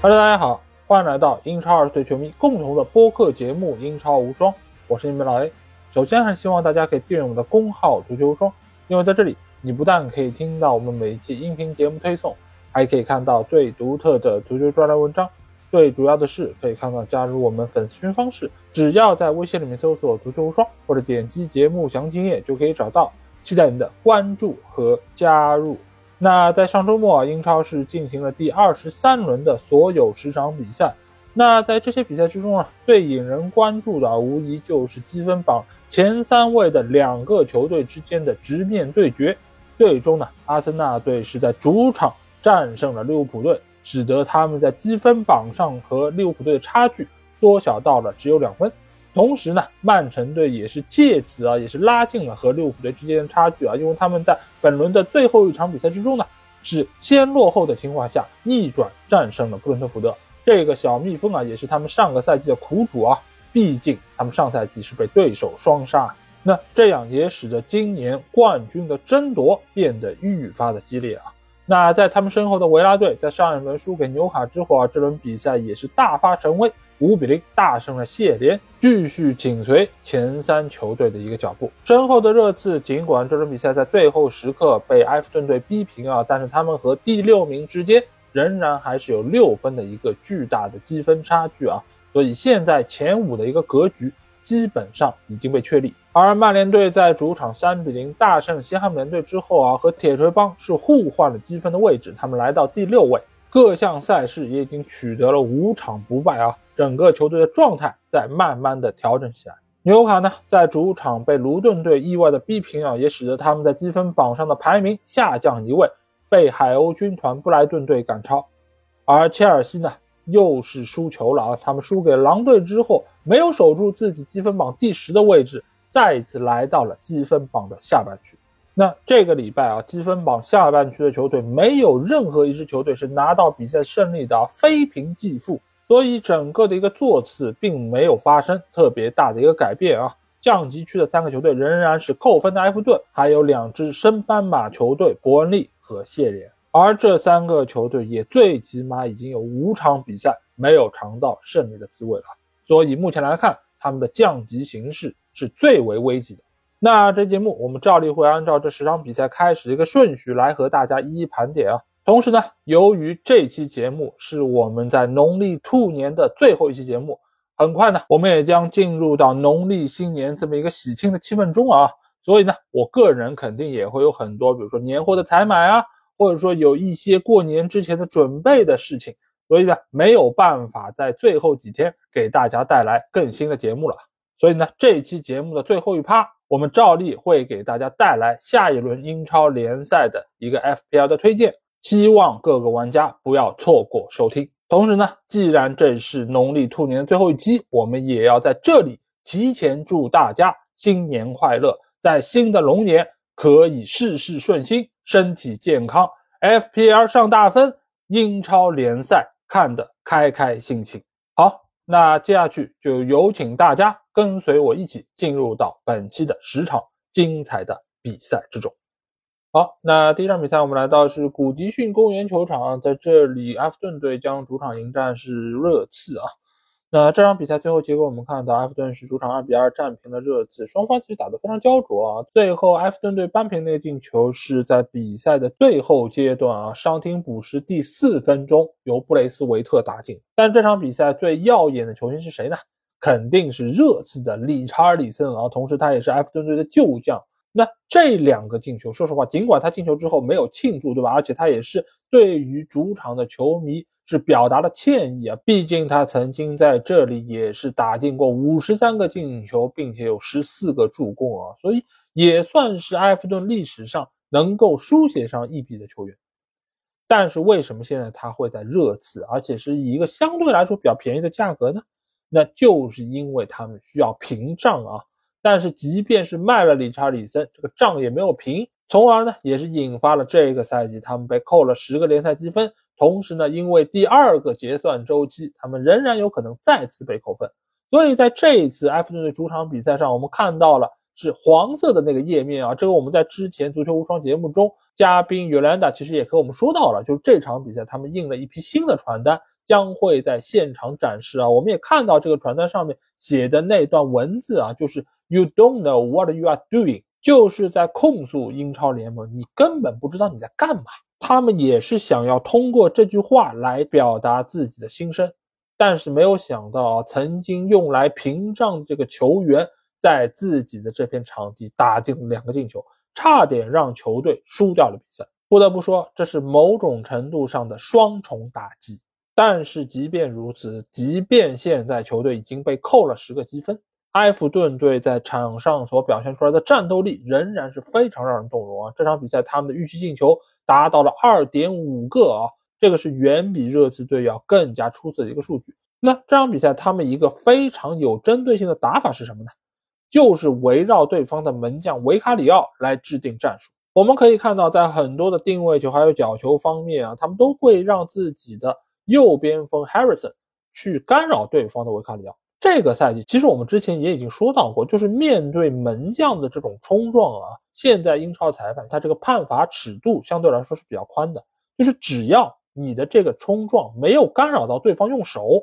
Hello，大家好，欢迎来到英超二十岁球迷共同的播客节目《英超无双》，我是你们老 A。首先还是希望大家可以订阅我们的公号“足球无双”，因为在这里你不但可以听到我们每一期音频节目推送，还可以看到最独特的足球专栏文章。最主要的是可以看到加入我们粉丝群方式，只要在微信里面搜索“足球无双”或者点击节目详情页就可以找到。期待你的关注和加入。那在上周末啊，英超是进行了第二十三轮的所有十场比赛。那在这些比赛之中啊，最引人关注的无疑就是积分榜前三位的两个球队之间的直面对决。最终呢，阿森纳队是在主场战胜了利物浦队，使得他们在积分榜上和利物浦队的差距缩小到了只有两分。同时呢，曼城队也是借此啊，也是拉近了和利物浦队之间的差距啊，因为他们在本轮的最后一场比赛之中呢，是先落后的情况下逆转战胜了布伦特福德。这个小蜜蜂啊，也是他们上个赛季的苦主啊，毕竟他们上赛季是被对手双杀，那这样也使得今年冠军的争夺变得愈发的激烈啊。那在他们身后的维拉队，在上一轮输给纽卡之后啊，这轮比赛也是大发神威。五比零大胜了谢联，继续紧随前三球队的一个脚步。身后的热刺，尽管这场比赛在最后时刻被埃弗顿队逼平啊，但是他们和第六名之间仍然还是有六分的一个巨大的积分差距啊。所以现在前五的一个格局基本上已经被确立。而曼联队在主场三比零大胜西汉姆联队之后啊，和铁锤帮是互换了积分的位置，他们来到第六位，各项赛事也已经取得了五场不败啊。整个球队的状态在慢慢的调整起来。纽卡呢，在主场被卢顿队意外的逼平啊，也使得他们在积分榜上的排名下降一位，被海鸥军团布莱顿队赶超。而切尔西呢，又是输球了啊，他们输给狼队之后，没有守住自己积分榜第十的位置，再一次来到了积分榜的下半区。那这个礼拜啊，积分榜下半区的球队没有任何一支球队是拿到比赛胜利的，非平即负。所以整个的一个座次并没有发生特别大的一个改变啊，降级区的三个球队仍然是扣分的埃弗顿，还有两支升班马球队伯恩利和谢联，而这三个球队也最起码已经有五场比赛没有尝到胜利的滋味了，所以目前来看，他们的降级形势是最为危急的。那这节目我们照例会按照这十场比赛开始的一个顺序来和大家一一盘点啊。同时呢，由于这期节目是我们在农历兔年的最后一期节目，很快呢，我们也将进入到农历新年这么一个喜庆的气氛中啊。所以呢，我个人肯定也会有很多，比如说年货的采买啊，或者说有一些过年之前的准备的事情。所以呢，没有办法在最后几天给大家带来更新的节目了。所以呢，这期节目的最后一趴，我们照例会给大家带来下一轮英超联赛的一个 FPL 的推荐。希望各个玩家不要错过收听。同时呢，既然这是农历兔年的最后一期，我们也要在这里提前祝大家新年快乐，在新的龙年可以事事顺心，身体健康，FPL 上大分，英超联赛看得开开心心。好，那接下去就有请大家跟随我一起进入到本期的十场精彩的比赛之中。好，那第一场比赛我们来到是古迪逊公园球场，在这里，埃弗顿队将主场迎战是热刺啊。那这场比赛最后结果我们看到，埃弗顿是主场二比二战平了热刺，双方其实打得非常焦灼啊。最后埃弗顿队扳平那个进球是在比赛的最后阶段啊，伤停补时第四分钟由布雷斯维特打进。但这场比赛最耀眼的球星是谁呢？肯定是热刺的理查尔里森啊，同时他也是埃弗顿队的旧将。那这两个进球，说实话，尽管他进球之后没有庆祝，对吧？而且他也是对于主场的球迷是表达了歉意啊。毕竟他曾经在这里也是打进过五十三个进球，并且有十四个助攻啊，所以也算是埃弗顿历史上能够书写上一笔的球员。但是为什么现在他会在热刺，而且是以一个相对来说比较便宜的价格呢？那就是因为他们需要屏障啊。但是，即便是卖了理查里森，这个账也没有平，从而呢，也是引发了这个赛季他们被扣了十个联赛积分。同时呢，因为第二个结算周期，他们仍然有可能再次被扣分。所以在这一次埃弗顿的主场比赛上，我们看到了是黄色的那个页面啊。这个我们在之前足球无双节目中，嘉宾尤兰达其实也和我们说到了，就是这场比赛他们印了一批新的传单，将会在现场展示啊。我们也看到这个传单上面写的那段文字啊，就是 You don't know what you are doing，就是在控诉英超联盟，你根本不知道你在干嘛。他们也是想要通过这句话来表达自己的心声，但是没有想到啊，曾经用来屏障这个球员在自己的这片场地打进两个进球，差点让球队输掉了比赛。不得不说，这是某种程度上的双重打击。但是即便如此，即便现在球队已经被扣了十个积分，埃弗顿队在场上所表现出来的战斗力仍然是非常让人动容啊！这场比赛他们的预期进球达到了二点五个啊，这个是远比热刺队要更加出色的一个数据。那这场比赛他们一个非常有针对性的打法是什么呢？就是围绕对方的门将维卡里奥来制定战术。我们可以看到，在很多的定位球还有角球方面啊，他们都会让自己的右边锋 Harrison 去干扰对方的维卡里奥。这个赛季，其实我们之前也已经说到过，就是面对门将的这种冲撞啊，现在英超裁判他这个判罚尺度相对来说是比较宽的，就是只要你的这个冲撞没有干扰到对方用手，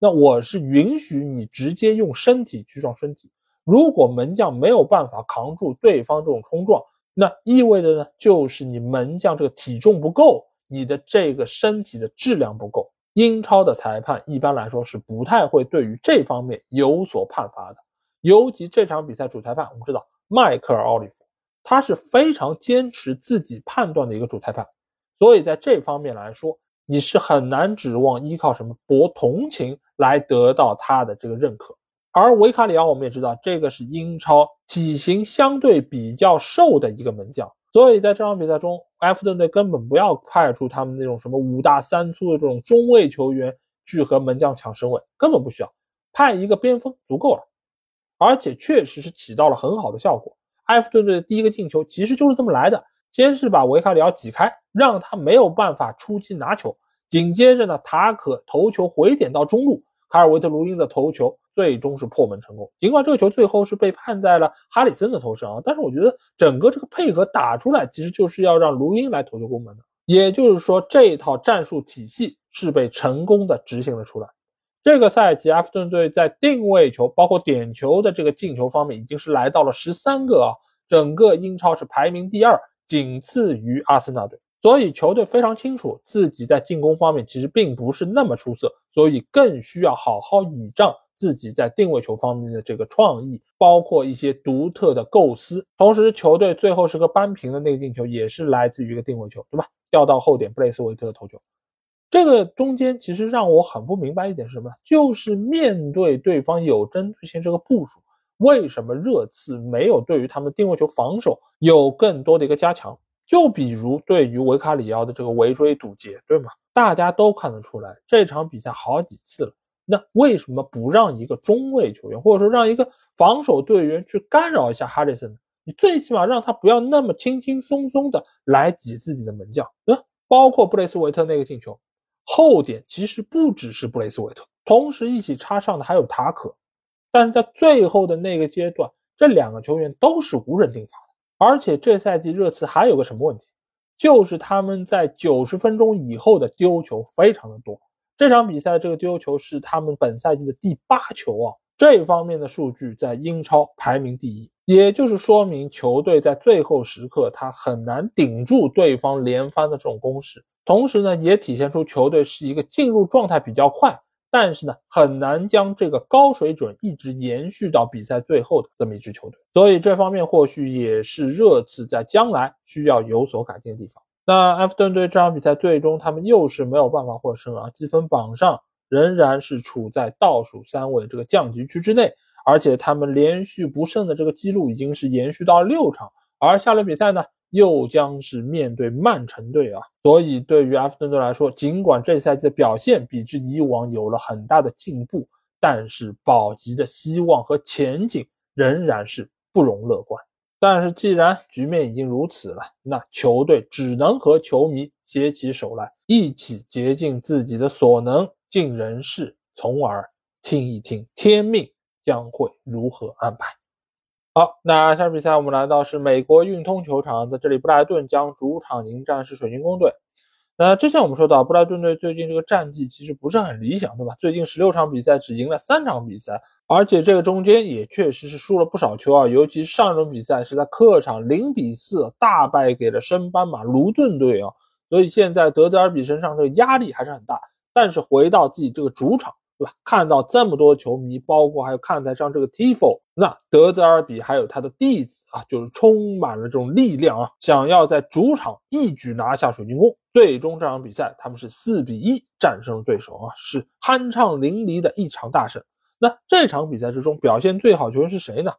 那我是允许你直接用身体去撞身体。如果门将没有办法扛住对方这种冲撞，那意味着呢，就是你门将这个体重不够，你的这个身体的质量不够。英超的裁判一般来说是不太会对于这方面有所判罚的。尤其这场比赛主裁判，我们知道迈克尔·奥利弗，他是非常坚持自己判断的一个主裁判，所以在这方面来说，你是很难指望依靠什么博同情来得到他的这个认可。而维卡里奥，我们也知道，这个是英超体型相对比较瘦的一个门将，所以在这场比赛中，埃弗顿队根本不要派出他们那种什么五大三粗的这种中卫球员去和门将抢身位，根本不需要，派一个边锋足够了，而且确实是起到了很好的效果。埃弗顿队的第一个进球其实就是这么来的，先是把维卡里奥挤开，让他没有办法出击拿球，紧接着呢，塔可头球回点到中路。卡尔维特卢因的头球最终是破门成功，尽管这个球最后是被判在了哈里森的头上啊，但是我觉得整个这个配合打出来，其实就是要让卢因来头球攻门的。也就是说，这一套战术体系是被成功的执行了出来。这个赛季，埃弗顿队在定位球包括点球的这个进球方面，已经是来到了十三个啊，整个英超是排名第二，仅次于阿森纳队。所以球队非常清楚自己在进攻方面其实并不是那么出色，所以更需要好好倚仗自己在定位球方面的这个创意，包括一些独特的构思。同时，球队最后是个扳平的那个进球，也是来自于一个定位球，对吧？掉到后点，布雷斯维特的头球。这个中间其实让我很不明白一点是什么，就是面对对方有针对性这个部署，为什么热刺没有对于他们定位球防守有更多的一个加强？就比如对于维卡里奥的这个围追堵截，对吗？大家都看得出来，这场比赛好几次了。那为什么不让一个中卫球员，或者说让一个防守队员去干扰一下哈里森呢？你最起码让他不要那么轻轻松松的来挤自己的门将，对吧？包括布雷斯维特那个进球，后点其实不只是布雷斯维特，同时一起插上的还有塔可。但是在最后的那个阶段，这两个球员都是无人盯防的。而且这赛季热刺还有个什么问题，就是他们在九十分钟以后的丢球非常的多。这场比赛这个丢球是他们本赛季的第八球啊，这方面的数据在英超排名第一，也就是说明球队在最后时刻他很难顶住对方连番的这种攻势。同时呢，也体现出球队是一个进入状态比较快。但是呢，很难将这个高水准一直延续到比赛最后的这么一支球队，所以这方面或许也是热刺在将来需要有所改进的地方。那埃弗顿队这场比赛最终他们又是没有办法获胜啊，积分榜上仍然是处在倒数三位这个降级区之内，而且他们连续不胜的这个记录已经是延续到六场，而下轮比赛呢？又将是面对曼城队啊，所以对于埃弗顿队来说，尽管这赛季的表现比之以往有了很大的进步，但是保级的希望和前景仍然是不容乐观。但是既然局面已经如此了，那球队只能和球迷携起手来，一起竭尽自己的所能，尽人事，从而听一听天命将会如何安排。好，那下场比赛我们来到是美国运通球场，在这里布莱顿将主场迎战是水晶宫队。那之前我们说到，布莱顿队最近这个战绩其实不是很理想，对吧？最近十六场比赛只赢了三场比赛，而且这个中间也确实是输了不少球啊。尤其上一轮比赛是在客场零比四大败给了升班马卢顿队啊，所以现在德泽尔比身上这个压力还是很大。但是回到自己这个主场。吧？看到这么多球迷，包括还有看台上这个 Tifo，那德泽尔比还有他的弟子啊，就是充满了这种力量啊，想要在主场一举拿下水晶宫。最终这场比赛他们是四比一战胜对手啊，是酣畅淋漓的一场大胜。那这场比赛之中表现最好球员是谁呢？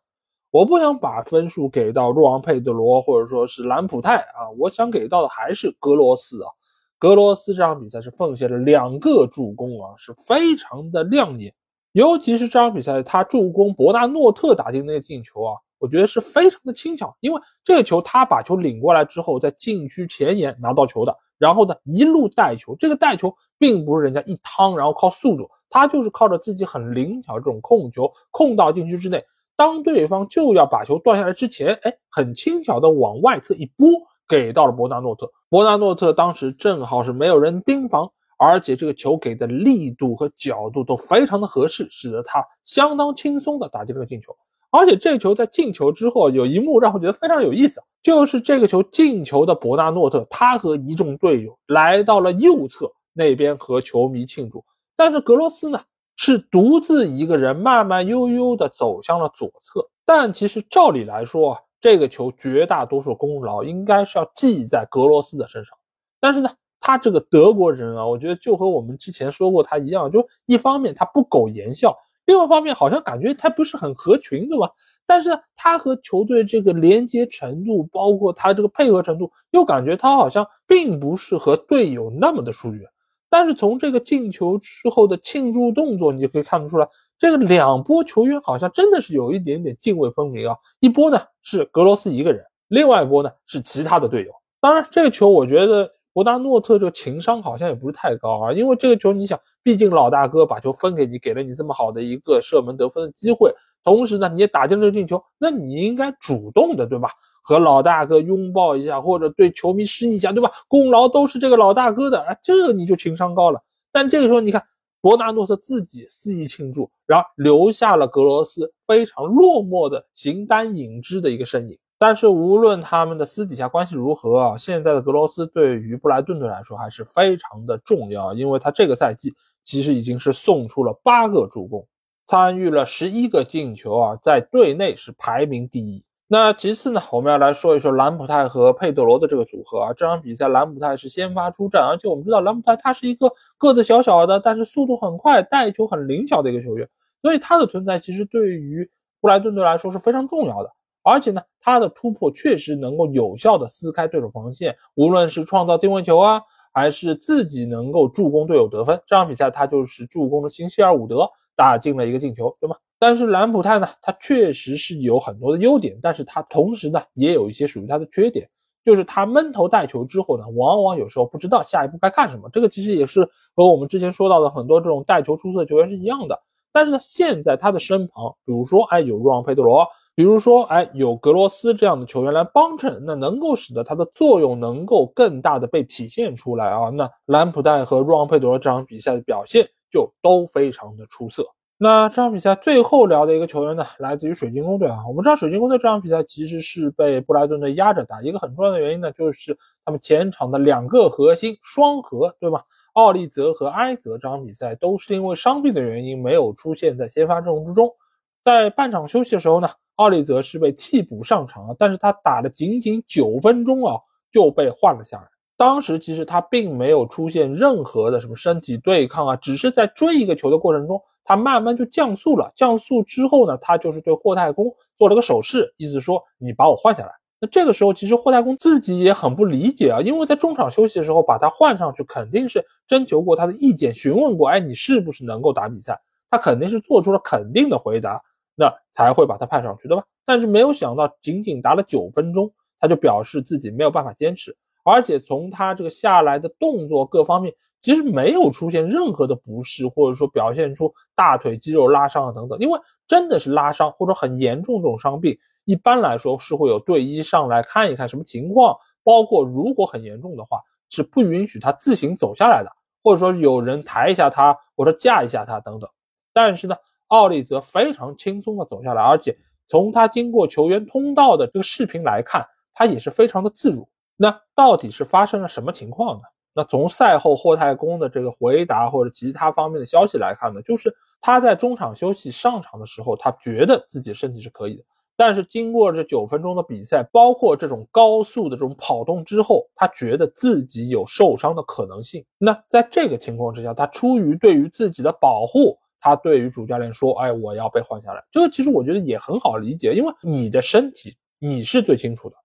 我不想把分数给到若昂佩德罗或者说是兰普泰啊，我想给到的还是格罗斯啊。格罗斯这场比赛是奉献了两个助攻啊，是非常的亮眼。尤其是这场比赛，他助攻伯纳诺特打进那个进球啊，我觉得是非常的轻巧。因为这个球他把球领过来之后，在禁区前沿拿到球的，然后呢一路带球。这个带球并不是人家一趟，然后靠速度，他就是靠着自己很灵巧这种控球，控到禁区之内。当对方就要把球断下来之前，哎，很轻巧的往外侧一拨。给到了伯纳诺特，伯纳诺特当时正好是没有人盯防，而且这个球给的力度和角度都非常的合适，使得他相当轻松的打进了个进球。而且这球在进球之后，有一幕让我觉得非常有意思，就是这个球进球的伯纳诺特，他和一众队友来到了右侧那边和球迷庆祝，但是格罗斯呢是独自一个人慢慢悠悠的走向了左侧。但其实照理来说，这个球绝大多数功劳应该是要记在格罗斯的身上，但是呢，他这个德国人啊，我觉得就和我们之前说过他一样，就一方面他不苟言笑，另外一方面好像感觉他不是很合群，对吧？但是，他和球队这个连接程度，包括他这个配合程度，又感觉他好像并不是和队友那么的疏远。但是从这个进球之后的庆祝动作，你就可以看得出来。这个两波球员好像真的是有一点点泾渭分明啊！一波呢是格罗斯一个人，另外一波呢是其他的队友。当然，这个球我觉得博达诺特这个情商好像也不是太高啊，因为这个球你想，毕竟老大哥把球分给你，给了你这么好的一个射门得分的机会，同时呢你也打进了进球，那你应该主动的对吧？和老大哥拥抱一下，或者对球迷示意一下对吧？功劳都是这个老大哥的啊，这个你就情商高了。但这个时候你看。伯纳诺特自己肆意庆祝，然后留下了格罗斯非常落寞的形单影只的一个身影。但是无论他们的私底下关系如何啊，现在的格罗斯对于布莱顿队来说还是非常的重要，因为他这个赛季其实已经是送出了八个助攻，参与了十一个进球啊，在队内是排名第一。那其次呢，我们要来说一说兰普泰和佩德罗的这个组合啊。这场比赛兰普泰是先发出战，而且我们知道兰普泰他是一个个子小小的，但是速度很快、带球很灵巧的一个球员，所以他的存在其实对于布莱顿队来说是非常重要的。而且呢，他的突破确实能够有效的撕开对手防线，无论是创造定位球啊，还是自己能够助攻队友得分。这场比赛他就是助攻了新希尔伍德，打进了一个进球，对吗？但是兰普泰呢，他确实是有很多的优点，但是他同时呢，也有一些属于他的缺点，就是他闷头带球之后呢，往往有时候不知道下一步该干什么。这个其实也是和我们之前说到的很多这种带球出色的球员是一样的。但是呢，现在他的身旁，比如说哎有若昂佩德罗，比如说哎有格罗斯这样的球员来帮衬，那能够使得他的作用能够更大的被体现出来啊。那兰普泰和若昂佩德罗这场比赛的表现就都非常的出色。那这场比赛最后聊的一个球员呢，来自于水晶宫队啊。我们知道水晶宫队这场比赛其实是被布莱顿队压着打，一个很重要的原因呢，就是他们前场的两个核心双核，对吧？奥利泽和埃泽这场比赛都是因为伤病的原因没有出现在先发阵容之中。在半场休息的时候呢，奥利泽是被替补上场啊，但是他打了仅仅九分钟啊，就被换了下来。当时其实他并没有出现任何的什么身体对抗啊，只是在追一个球的过程中。他慢慢就降速了，降速之后呢，他就是对霍太公做了个手势，意思说你把我换下来。那这个时候其实霍太公自己也很不理解啊，因为在中场休息的时候把他换上去，肯定是征求过他的意见，询问过，哎，你是不是能够打比赛？他肯定是做出了肯定的回答，那才会把他派上去，对吧？但是没有想到，仅仅打了九分钟，他就表示自己没有办法坚持，而且从他这个下来的动作各方面。其实没有出现任何的不适，或者说表现出大腿肌肉拉伤啊等等。因为真的是拉伤或者很严重这种伤病，一般来说是会有队医上来看一看什么情况，包括如果很严重的话，是不允许他自行走下来的，或者说有人抬一下他，或者架一下他等等。但是呢，奥利则非常轻松的走下来，而且从他经过球员通道的这个视频来看，他也是非常的自如。到底是发生了什么情况呢？那从赛后霍太公的这个回答或者其他方面的消息来看呢，就是他在中场休息上场的时候，他觉得自己身体是可以的。但是经过这九分钟的比赛，包括这种高速的这种跑动之后，他觉得自己有受伤的可能性。那在这个情况之下，他出于对于自己的保护，他对于主教练说：“哎，我要被换下来。”这个其实我觉得也很好理解，因为你的身体你是最清楚的。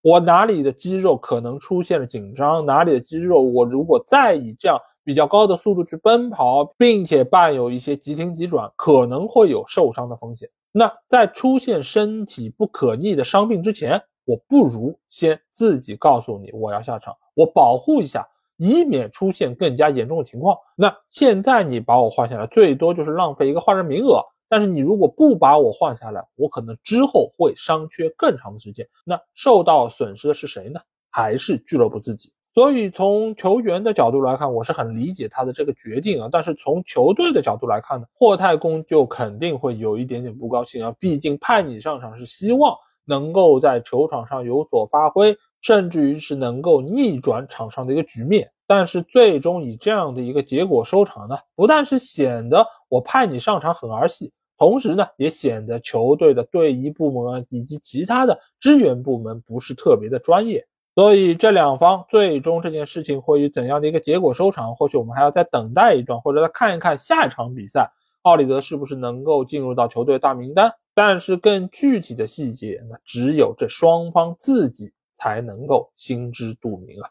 我哪里的肌肉可能出现了紧张？哪里的肌肉，我如果再以这样比较高的速度去奔跑，并且伴有一些急停急转，可能会有受伤的风险。那在出现身体不可逆的伤病之前，我不如先自己告诉你我要下场，我保护一下，以免出现更加严重的情况。那现在你把我换下来，最多就是浪费一个换人名额。但是你如果不把我换下来，我可能之后会伤缺更长的时间。那受到损失的是谁呢？还是俱乐部自己？所以从球员的角度来看，我是很理解他的这个决定啊。但是从球队的角度来看呢，霍太公就肯定会有一点点不高兴啊。毕竟派你上场是希望能够在球场上有所发挥，甚至于是能够逆转场上的一个局面。但是最终以这样的一个结果收场呢，不但是显得我派你上场很儿戏。同时呢，也显得球队的队医部门，以及其他的支援部门不是特别的专业。所以这两方最终这件事情会以怎样的一个结果收场，或许我们还要再等待一段，或者再看一看下一场比赛，奥里德是不是能够进入到球队大名单。但是更具体的细节，那只有这双方自己才能够心知肚明啊。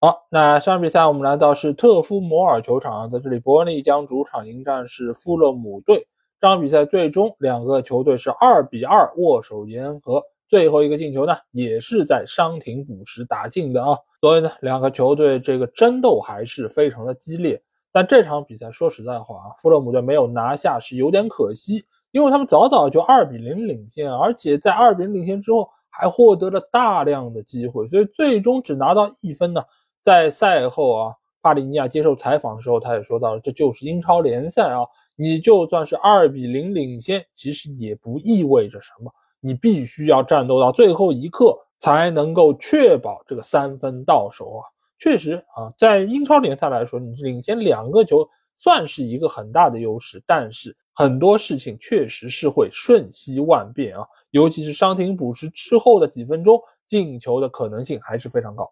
好，那上比赛我们来到是特夫摩尔球场，在这里伯恩利将主场迎战是富勒姆队。这场比赛最终两个球队是二比二握手言和，最后一个进球呢也是在伤停补时打进的啊，所以呢两个球队这个争斗还是非常的激烈。但这场比赛说实在话啊，富勒姆队没有拿下是有点可惜，因为他们早早就二比零领先，而且在二比零领先之后还获得了大量的机会，所以最终只拿到一分呢。在赛后啊，帕里尼亚接受采访的时候，他也说到了，这就是英超联赛啊。你就算是二比零领先，其实也不意味着什么。你必须要战斗到最后一刻，才能够确保这个三分到手啊！确实啊，在英超联赛来说，你领先两个球算是一个很大的优势。但是很多事情确实是会瞬息万变啊，尤其是伤停补时之后的几分钟，进球的可能性还是非常高。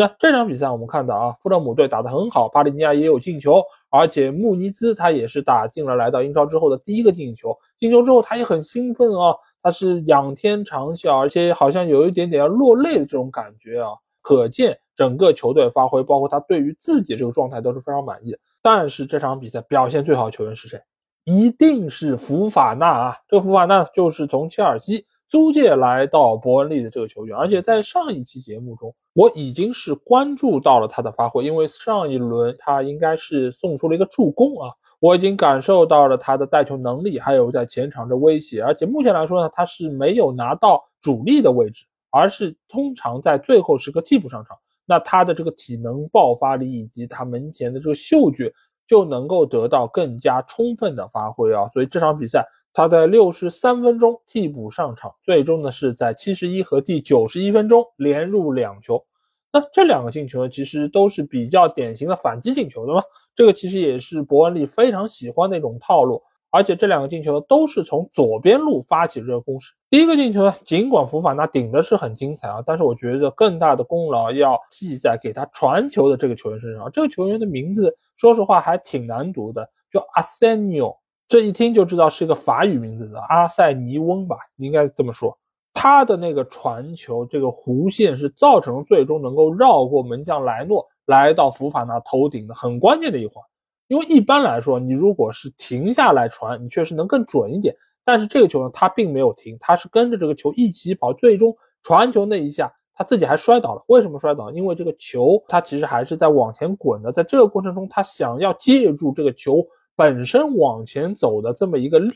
那这场比赛我们看到啊，富勒姆队打得很好，巴里尼亚也有进球，而且穆尼兹他也是打进了来到英超之后的第一个进球。进球之后他也很兴奋啊，他是仰天长啸，而且好像有一点点要落泪的这种感觉啊，可见整个球队发挥，包括他对于自己这个状态都是非常满意的。但是这场比赛表现最好的球员是谁？一定是福法纳啊，这个福法纳就是从切尔西。租借来到伯恩利的这个球员，而且在上一期节目中，我已经是关注到了他的发挥，因为上一轮他应该是送出了一个助攻啊，我已经感受到了他的带球能力，还有在前场的威胁。而且目前来说呢，他是没有拿到主力的位置，而是通常在最后时刻替补上场。那他的这个体能爆发力以及他门前的这个嗅觉，就能够得到更加充分的发挥啊。所以这场比赛。他在六十三分钟替补上场，最终呢是在七十一和第九十一分钟连入两球。那这两个进球呢，其实都是比较典型的反击进球，对吗？这个其实也是伯恩利非常喜欢的一种套路。而且这两个进球都是从左边路发起这个攻势。第一个进球呢，尽管福法纳顶的是很精彩啊，但是我觉得更大的功劳要记在给他传球的这个球员身上。这个球员的名字，说实话还挺难读的，叫阿塞尼奥。这一听就知道是一个法语名字的阿塞尼翁吧，应该这么说。他的那个传球，这个弧线是造成最终能够绕过门将莱诺，来到福法纳头顶的很关键的一环。因为一般来说，你如果是停下来传，你确实能更准一点。但是这个球呢，他并没有停，他是跟着这个球一起跑，最终传球那一下，他自己还摔倒了。为什么摔倒？因为这个球他其实还是在往前滚的，在这个过程中，他想要借助这个球。本身往前走的这么一个力，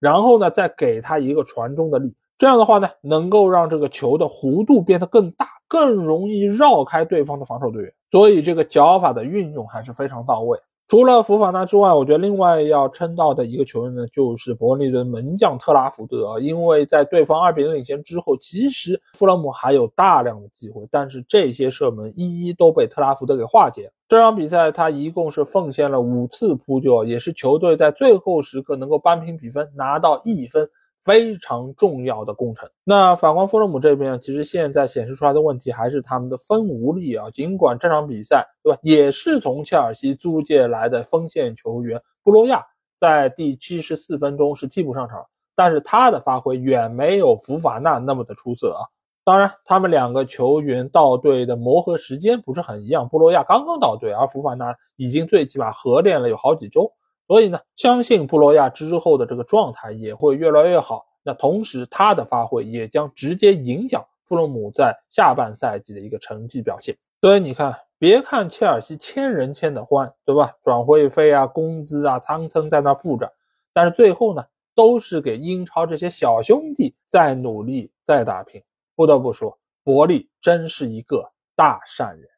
然后呢，再给他一个传中的力，这样的话呢，能够让这个球的弧度变得更大，更容易绕开对方的防守队员，所以这个脚法的运用还是非常到位。除了福法纳之外，我觉得另外要称到的一个球员呢，就是伯恩利队门将特拉福德。因为在对方二比零领先之后，其实富勒姆还有大量的机会，但是这些射门一一都被特拉福德给化解。这场比赛他一共是奉献了五次扑救，也是球队在最后时刻能够扳平比分，拿到一分。非常重要的工程。那反观富勒姆这边，其实现在显示出来的问题还是他们的锋无力啊。尽管这场比赛，对吧，也是从切尔西租借来的锋线球员布洛亚在第七十四分钟是替补上场，但是他的发挥远没有福法纳那么的出色啊。当然，他们两个球员到队的磨合时间不是很一样，布洛亚刚刚到队，而福法纳已经最起码合练了有好几周。所以呢，相信布罗亚之后的这个状态也会越来越好。那同时，他的发挥也将直接影响富勒姆在下半赛季的一个成绩表现。所以你看，别看切尔西签人签的欢，对吧？转会费啊、工资啊，蹭蹭在那付着，但是最后呢，都是给英超这些小兄弟在努力、在打拼。不得不说，伯利真是一个大善人。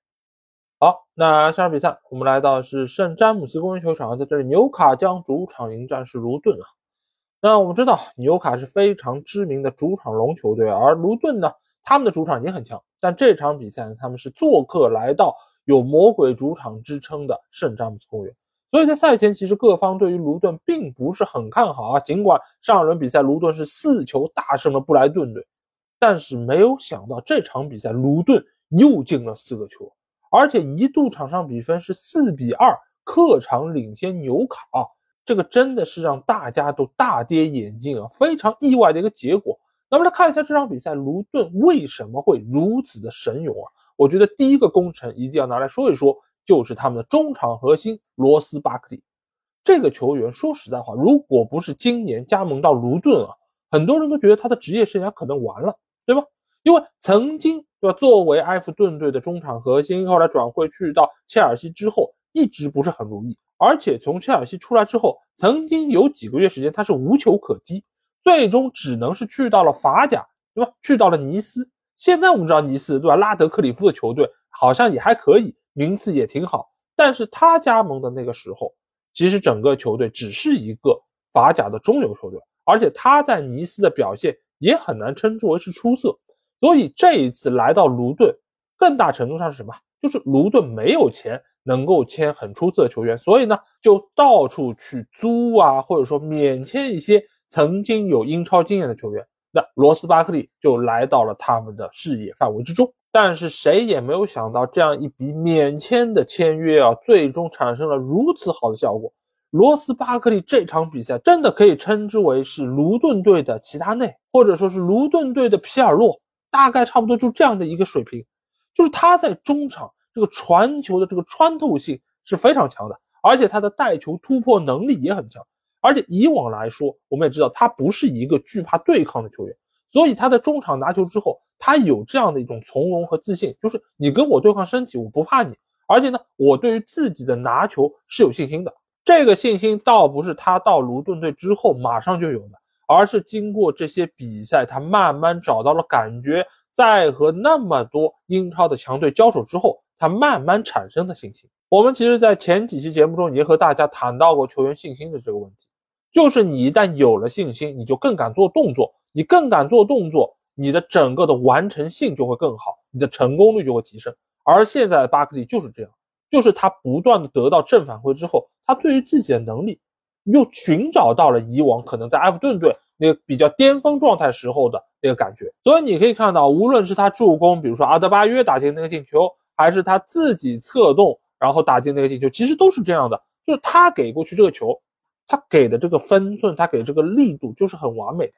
好，那下场比赛我们来到是圣詹姆斯公园球场，在这里纽卡将主场迎战是卢顿啊。那我们知道纽卡是非常知名的主场龙球队，而卢顿呢，他们的主场也很强。但这场比赛，他们是做客来到有魔鬼主场之称的圣詹姆斯公园，所以在赛前其实各方对于卢顿并不是很看好啊。尽管上一轮比赛卢顿是四球大胜了布莱顿队，但是没有想到这场比赛卢顿又进了四个球。而且一度场上比分是四比二，客场领先纽卡，这个真的是让大家都大跌眼镜啊，非常意外的一个结果。那么来看一下这场比赛，卢顿为什么会如此的神勇啊？我觉得第一个功臣一定要拿来说一说，就是他们的中场核心罗斯巴克利。这个球员说实在话，如果不是今年加盟到卢顿啊，很多人都觉得他的职业生涯可能完了，对吧？因为曾经。对吧？作为埃弗顿队的中场核心，后来转会去到切尔西之后，一直不是很如意。而且从切尔西出来之后，曾经有几个月时间他是无球可踢，最终只能是去到了法甲，对吧？去到了尼斯。现在我们知道尼斯，对吧？拉德克里夫的球队好像也还可以，名次也挺好。但是他加盟的那个时候，其实整个球队只是一个法甲的中游球队，而且他在尼斯的表现也很难称之为是出色。所以这一次来到卢顿，更大程度上是什么？就是卢顿没有钱能够签很出色的球员，所以呢，就到处去租啊，或者说免签一些曾经有英超经验的球员。那罗斯巴克利就来到了他们的视野范围之中。但是谁也没有想到，这样一笔免签的签约啊，最终产生了如此好的效果。罗斯巴克利这场比赛真的可以称之为是卢顿队的齐达内，或者说是卢顿队的皮尔洛。大概差不多就这样的一个水平，就是他在中场这个传球的这个穿透性是非常强的，而且他的带球突破能力也很强。而且以往来说，我们也知道他不是一个惧怕对抗的球员，所以他在中场拿球之后，他有这样的一种从容和自信，就是你跟我对抗身体，我不怕你。而且呢，我对于自己的拿球是有信心的。这个信心倒不是他到卢顿队之后马上就有的。而是经过这些比赛，他慢慢找到了感觉，在和那么多英超的强队交手之后，他慢慢产生的信心。我们其实，在前几期节目中也和大家谈到过球员信心的这个问题，就是你一旦有了信心，你就更敢做动作，你更敢做动作，你的整个的完成性就会更好，你的成功率就会提升。而现在的巴克利就是这样，就是他不断的得到正反馈之后，他对于自己的能力。又寻找到了以往可能在埃弗顿队那个比较巅峰状态时候的那个感觉，所以你可以看到，无论是他助攻，比如说阿德巴约打进那个进球，还是他自己策动然后打进那个进球，其实都是这样的，就是他给过去这个球，他给的这个分寸，他给这个力度就是很完美的，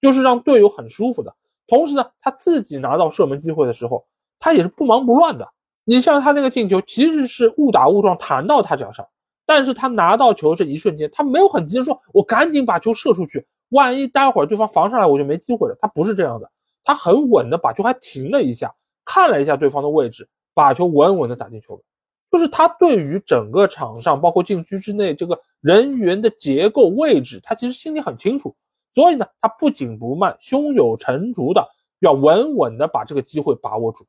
就是让队友很舒服的。同时呢，他自己拿到射门机会的时候，他也是不忙不乱的。你像他那个进球，其实是误打误撞弹到他脚上。但是他拿到球这一瞬间，他没有很急着说：“我赶紧把球射出去，万一待会儿对方防上来，我就没机会了。”他不是这样的，他很稳的把球还停了一下，看了一下对方的位置，把球稳稳的打进球门。就是他对于整个场上，包括禁区之内这个人员的结构位置，他其实心里很清楚。所以呢，他不紧不慢，胸有成竹的要稳稳的把这个机会把握住。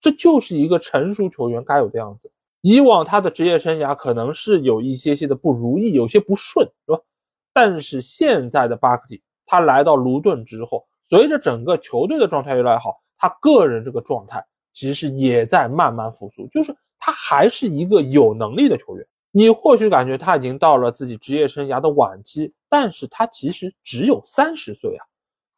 这就是一个成熟球员该有的样子。以往他的职业生涯可能是有一些些的不如意，有些不顺，是吧？但是现在的巴克利，他来到卢顿之后，随着整个球队的状态越来越好，他个人这个状态其实也在慢慢复苏，就是他还是一个有能力的球员。你或许感觉他已经到了自己职业生涯的晚期，但是他其实只有三十岁啊！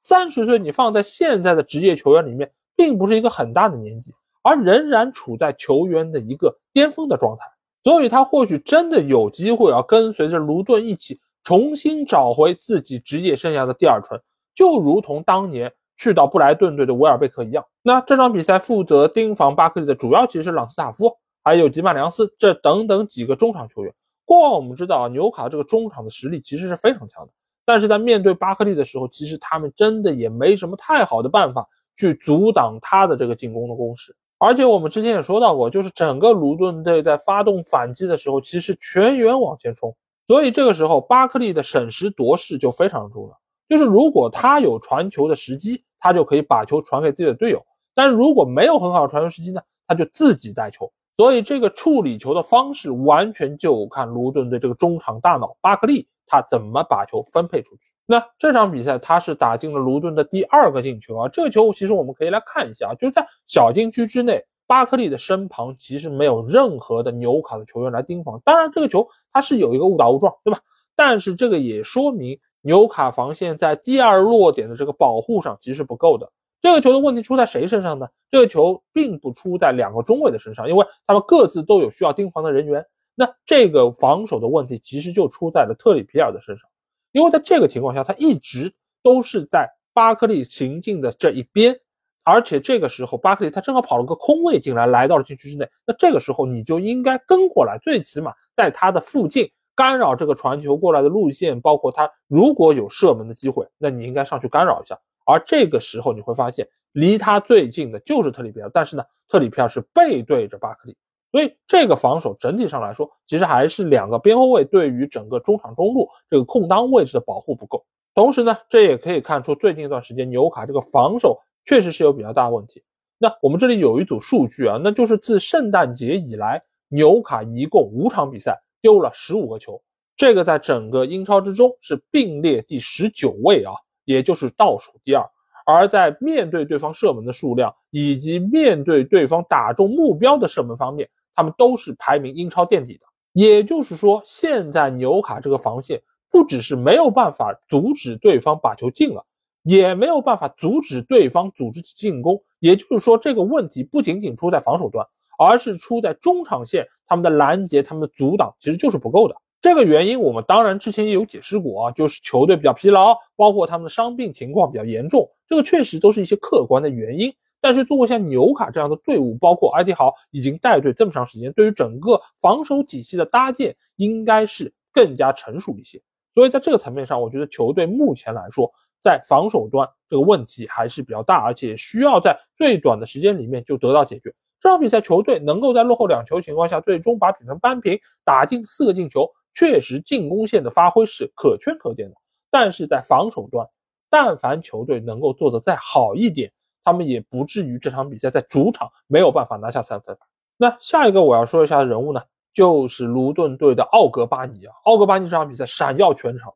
三十岁你放在现在的职业球员里面，并不是一个很大的年纪。而仍然处在球员的一个巅峰的状态，所以他或许真的有机会啊，跟随着卢顿一起重新找回自己职业生涯的第二春，就如同当年去到布莱顿队的维尔贝克一样。那这场比赛负责盯防巴克利的主要其实是朗斯塔夫，还有吉曼良斯这等等几个中场球员。过往我们知道啊，纽卡这个中场的实力其实是非常强的，但是在面对巴克利的时候，其实他们真的也没什么太好的办法去阻挡他的这个进攻的攻势。而且我们之前也说到过，就是整个卢顿队在发动反击的时候，其实全员往前冲，所以这个时候巴克利的审时度势就非常重要。就是如果他有传球的时机，他就可以把球传给自己的队友；但是如果没有很好的传球时机呢，他就自己带球。所以这个处理球的方式，完全就看卢顿队这个中场大脑巴克利他怎么把球分配出去。那这场比赛他是打进了卢顿的第二个进球啊！这个球其实我们可以来看一下，就是在小禁区之内，巴克利的身旁其实没有任何的纽卡的球员来盯防。当然，这个球他是有一个误打误撞，对吧？但是这个也说明纽卡防线在第二落点的这个保护上其实不够的。这个球的问题出在谁身上呢？这个球并不出在两个中卫的身上，因为他们各自都有需要盯防的人员。那这个防守的问题其实就出在了特里皮尔的身上。因为在这个情况下，他一直都是在巴克利行进的这一边，而且这个时候巴克利他正好跑了个空位进来，来到了禁区之内。那这个时候你就应该跟过来，最起码在他的附近干扰这个传球过来的路线，包括他如果有射门的机会，那你应该上去干扰一下。而这个时候你会发现，离他最近的就是特里皮尔，但是呢，特里皮尔是背对着巴克利。所以这个防守整体上来说，其实还是两个边后卫对于整个中场中路这个空当位置的保护不够。同时呢，这也可以看出最近一段时间纽卡这个防守确实是有比较大问题。那我们这里有一组数据啊，那就是自圣诞节以来，纽卡一共五场比赛丢了十五个球，这个在整个英超之中是并列第十九位啊，也就是倒数第二。而在面对对方射门的数量以及面对对方打中目标的射门方面，他们都是排名英超垫底的，也就是说，现在纽卡这个防线不只是没有办法阻止对方把球进了，也没有办法阻止对方组织起进攻。也就是说，这个问题不仅仅出在防守端，而是出在中场线，他们的拦截、他们的阻挡其实就是不够的。这个原因我们当然之前也有解释过啊，就是球队比较疲劳，包括他们的伤病情况比较严重，这个确实都是一些客观的原因。但是，作为像纽卡这样的队伍，包括埃迪豪已经带队这么长时间，对于整个防守体系的搭建，应该是更加成熟一些。所以，在这个层面上，我觉得球队目前来说，在防守端这个问题还是比较大，而且需要在最短的时间里面就得到解决。这场比赛，球队能够在落后两球情况下，最终把比分扳平，打进四个进球，确实进攻线的发挥是可圈可点的。但是在防守端，但凡球队能够做得再好一点，他们也不至于这场比赛在主场没有办法拿下三分。那下一个我要说一下的人物呢，就是卢顿队的奥格巴尼啊。奥格巴尼这场比赛闪耀全场，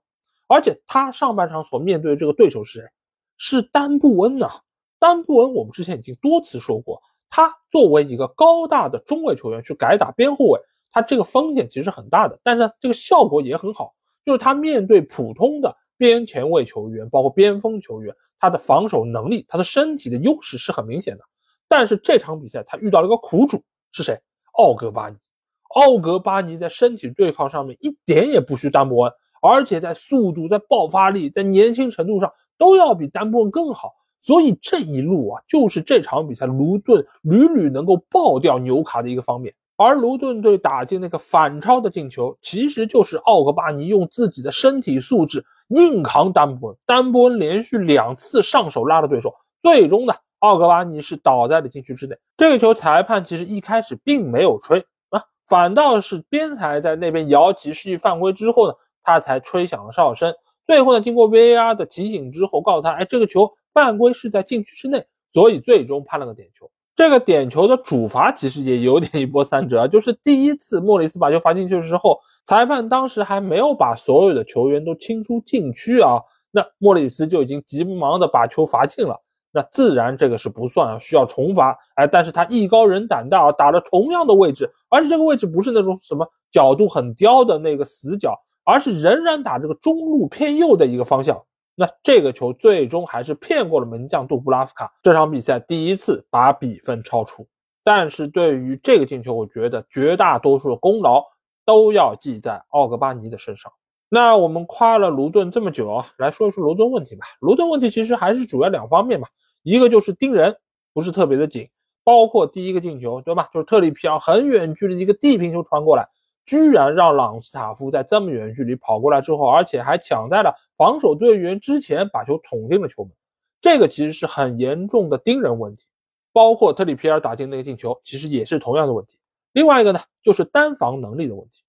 而且他上半场所面对的这个对手是谁？是丹布恩呐。丹布恩我们之前已经多次说过，他作为一个高大的中卫球员去改打边后卫，他这个风险其实很大的，但是这个效果也很好，就是他面对普通的。边前卫球员，包括边锋球员，他的防守能力，他的身体的优势是很明显的。但是这场比赛他遇到了一个苦主，是谁？奥格巴尼。奥格巴尼在身体对抗上面一点也不虚丹布恩，而且在速度、在爆发力、在年轻程度上都要比丹布恩更好。所以这一路啊，就是这场比赛卢顿屡屡能够爆掉纽卡的一个方面。而卢顿队打进那个反超的进球，其实就是奥格巴尼用自己的身体素质硬扛丹布恩，丹波恩连续两次上手拉了对手，最终呢，奥格巴尼是倒在了禁区之内。这个球裁判其实一开始并没有吹啊，反倒是边裁在那边摇旗示意犯规之后呢，他才吹响了哨声。最后呢，经过 VAR 的提醒之后，告诉他，哎，这个球犯规是在禁区之内，所以最终判了个点球。这个点球的主罚其实也有点一波三折，就是第一次莫里斯把球罚进去之后，裁判当时还没有把所有的球员都清出禁区啊，那莫里斯就已经急忙的把球罚进了，那自然这个是不算啊，需要重罚。哎，但是他艺高人胆大啊，打了同样的位置，而且这个位置不是那种什么角度很刁的那个死角，而是仍然打这个中路偏右的一个方向。那这个球最终还是骗过了门将杜布拉夫卡，这场比赛第一次把比分超出。但是对于这个进球，我觉得绝大多数的功劳都要记在奥格巴尼的身上。那我们夸了卢顿这么久啊，来说一说卢顿问题吧。卢顿问题其实还是主要两方面吧，一个就是盯人不是特别的紧，包括第一个进球，对吧？就是特里皮尔很远距离一个地平球传过来。居然让朗斯塔夫在这么远距离跑过来之后，而且还抢在了防守队员之前把球捅进了球门，这个其实是很严重的盯人问题。包括特里皮尔打进那个进球，其实也是同样的问题。另外一个呢，就是单防能力的问题，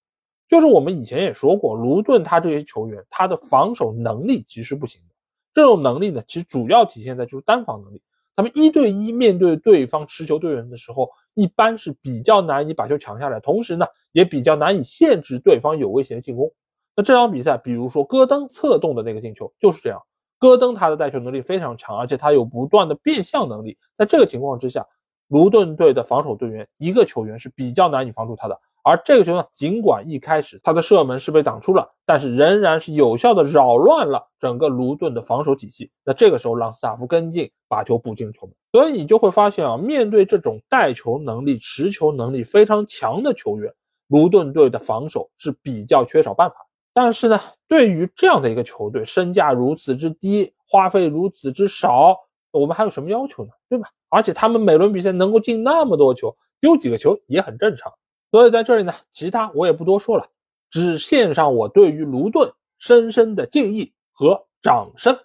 就是我们以前也说过，卢顿他这些球员他的防守能力其实不行的，这种能力呢，其实主要体现在就是单防能力。他们一对一面对对方持球队员的时候，一般是比较难以把球抢下来，同时呢，也比较难以限制对方有威胁的进攻。那这场比赛，比如说戈登策动的那个进球就是这样。戈登他的带球能力非常强，而且他有不断的变向能力。在这个情况之下，卢顿队的防守队员一个球员是比较难以防住他的。而这个球呢，尽管一开始他的射门是被挡出了，但是仍然是有效的扰乱了整个卢顿的防守体系。那这个时候，朗斯塔夫跟进，把球补进了球门。所以你就会发现啊，面对这种带球能力、持球能力非常强的球员，卢顿队的防守是比较缺少办法。但是呢，对于这样的一个球队，身价如此之低，花费如此之少，我们还有什么要求呢？对吧？而且他们每轮比赛能够进那么多球，丢几个球也很正常。所以在这里呢，其他我也不多说了，只献上我对于卢顿深深的敬意和掌声。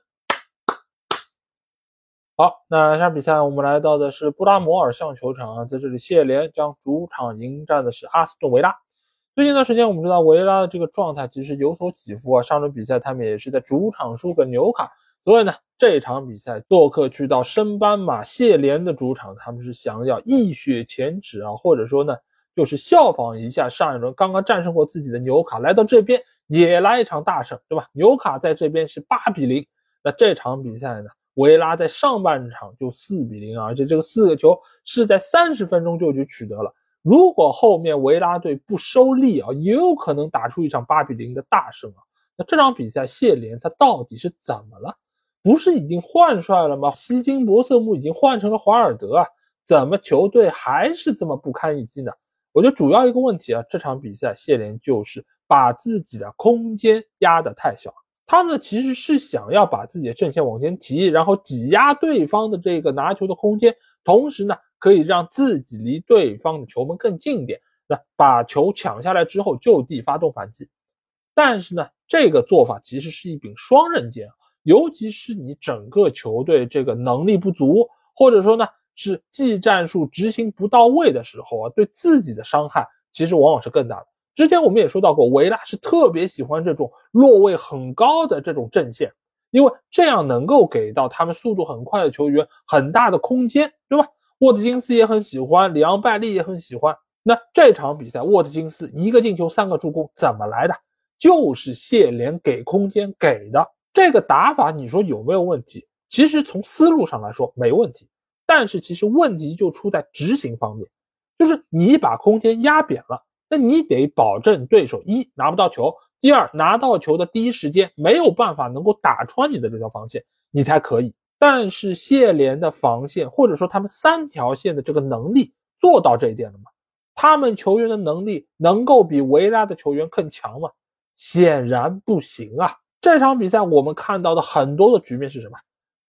好，那下比赛我们来到的是布拉摩尔象球场啊，在这里谢联将主场迎战的是阿斯顿维拉。最近一段时间，我们知道维拉的这个状态其实有所起伏啊，上轮比赛他们也是在主场输给纽卡，所以呢，这场比赛做客去到升班马谢联的主场，他们是想要一雪前耻啊，或者说呢。就是效仿一下上一轮刚刚战胜过自己的纽卡，来到这边也来一场大胜，对吧？纽卡在这边是八比零，那这场比赛呢，维拉在上半场就四比零，而且这个四个球是在三十分钟就就取得了。如果后面维拉队不收力啊，也有可能打出一场八比零的大胜啊。那这场比赛谢联他到底是怎么了？不是已经换帅了吗？希金博瑟姆已经换成了华尔德啊，怎么球队还是这么不堪一击呢？我觉得主要一个问题啊，这场比赛谢联就是把自己的空间压得太小。他们其实是想要把自己的阵线往前提，然后挤压对方的这个拿球的空间，同时呢，可以让自己离对方的球门更近一点。那把球抢下来之后，就地发动反击。但是呢，这个做法其实是一柄双刃剑，尤其是你整个球队这个能力不足，或者说呢。是技战术执行不到位的时候啊，对自己的伤害其实往往是更大的。之前我们也说到过，维拉是特别喜欢这种落位很高的这种阵线，因为这样能够给到他们速度很快的球员很大的空间，对吧？沃特金斯也很喜欢，里昂拜利也很喜欢。那这场比赛，沃特金斯一个进球三个助攻怎么来的？就是谢联给空间给的。这个打法你说有没有问题？其实从思路上来说没问题。但是其实问题就出在执行方面，就是你把空间压扁了，那你得保证对手一拿不到球，第二拿到球的第一时间没有办法能够打穿你的这条防线，你才可以。但是谢联的防线或者说他们三条线的这个能力做到这一点了吗？他们球员的能力能够比维拉的球员更强吗？显然不行啊！这场比赛我们看到的很多的局面是什么？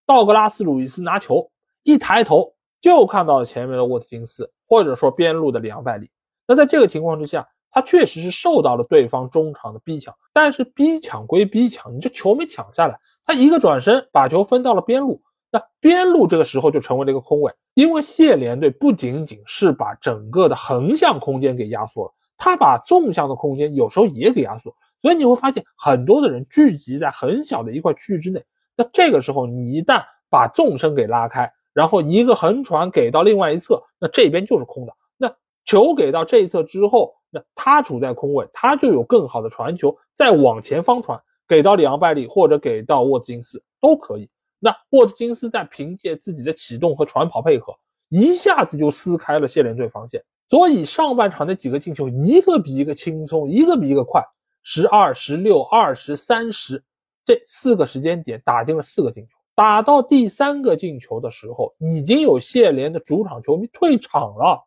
道格拉斯·鲁伊斯拿球。一抬头就看到了前面的沃特金斯，或者说边路的里昂拜利。那在这个情况之下，他确实是受到了对方中场的逼抢，但是逼抢归逼抢，你这球没抢下来，他一个转身把球分到了边路，那边路这个时候就成为了一个空位。因为谢联队不仅仅是把整个的横向空间给压缩了，他把纵向的空间有时候也给压缩，所以你会发现很多的人聚集在很小的一块区域之内。那这个时候你一旦把纵深给拉开，然后一个横传给到另外一侧，那这边就是空的。那球给到这一侧之后，那他处在空位，他就有更好的传球，再往前方传给到里昂拜利或者给到沃兹金斯都可以。那沃兹金斯在凭借自己的启动和传跑配合，一下子就撕开了谢联队防线。所以上半场那几个进球，一个比一个轻松，一个比一个快。十二、十六、二十、三十，这四个时间点打进了四个进球。打到第三个进球的时候，已经有谢联的主场球迷退场了。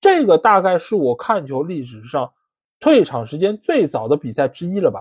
这个大概是我看球历史上退场时间最早的比赛之一了吧？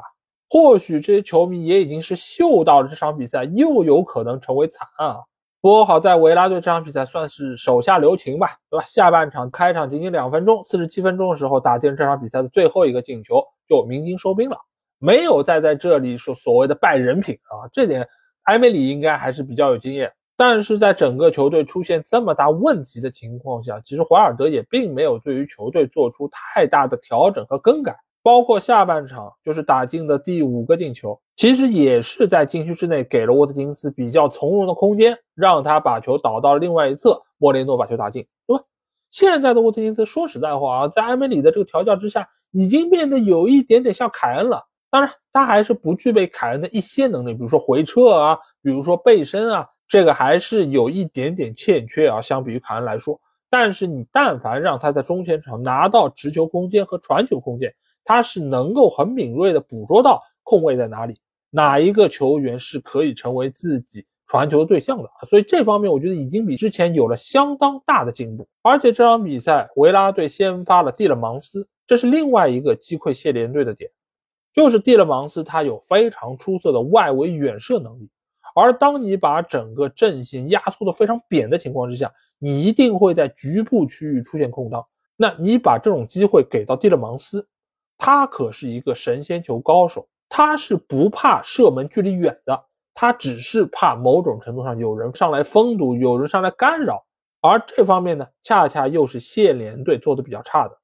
或许这些球迷也已经是嗅到了这场比赛又有可能成为惨案啊。不过好在维拉队这场比赛算是手下留情吧，对吧？下半场开场仅仅两分钟，四十七分钟的时候打进这场比赛的最后一个进球，就鸣金收兵了，没有再在这里说所谓的败人品啊。这点埃梅里应该还是比较有经验。但是在整个球队出现这么大问题的情况下，其实怀尔德也并没有对于球队做出太大的调整和更改。包括下半场就是打进的第五个进球，其实也是在禁区之内给了沃特金斯比较从容的空间，让他把球导到了另外一侧，莫雷诺把球打进，对吧？现在的沃特金斯说实在话啊，在埃梅里的这个调教之下，已经变得有一点点像凯恩了。当然，他还是不具备凯恩的一些能力，比如说回撤啊，比如说背身啊，这个还是有一点点欠缺啊。相比于凯恩来说，但是你但凡让他在中前场拿到持球空间和传球空间，他是能够很敏锐的捕捉到空位在哪里，哪一个球员是可以成为自己传球对象的，所以这方面我觉得已经比之前有了相当大的进步。而且这场比赛维拉队先发了蒂勒芒斯，这是另外一个击溃谢联队的点，就是蒂勒芒斯他有非常出色的外围远射能力，而当你把整个阵线压缩的非常扁的情况之下，你一定会在局部区域出现空当，那你把这种机会给到蒂勒芒斯。他可是一个神仙球高手，他是不怕射门距离远的，他只是怕某种程度上有人上来封堵，有人上来干扰。而这方面呢，恰恰又是谢联队做的比较差的，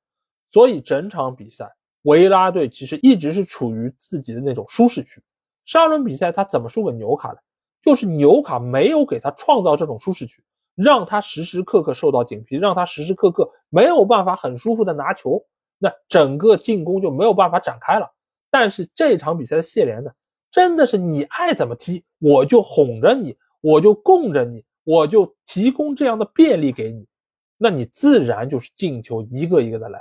所以整场比赛维拉队其实一直是处于自己的那种舒适区。上轮比赛他怎么输给纽卡的？就是纽卡没有给他创造这种舒适区，让他时时刻刻受到警惕，让他时时刻刻没有办法很舒服的拿球。那整个进攻就没有办法展开了。但是这场比赛的谢联呢，真的是你爱怎么踢，我就哄着你，我就供着你，我就提供这样的便利给你，那你自然就是进球一个一个的来。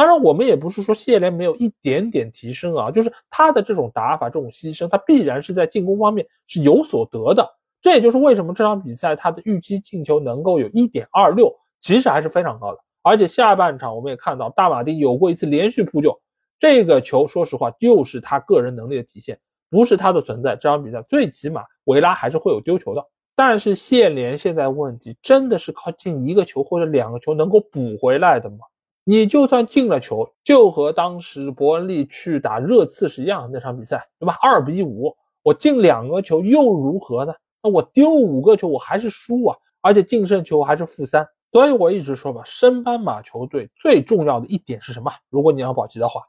当然，我们也不是说谢联没有一点点提升啊，就是他的这种打法、这种牺牲，他必然是在进攻方面是有所得的。这也就是为什么这场比赛他的预期进球能够有一点二六，其实还是非常高的。而且下半场我们也看到大马丁有过一次连续扑救，这个球说实话就是他个人能力的体现，不是他的存在，这场比赛最起码维拉还是会有丢球的。但是谢联现在问题真的是靠进一个球或者两个球能够补回来的吗？你就算进了球，就和当时伯恩利去打热刺是一样的那场比赛，对吧？二比五，我进两个球又如何呢？那我丢五个球我还是输啊，而且净胜球还是负三。所以我一直说吧，升班马球队最重要的一点是什么？如果你要保级的话，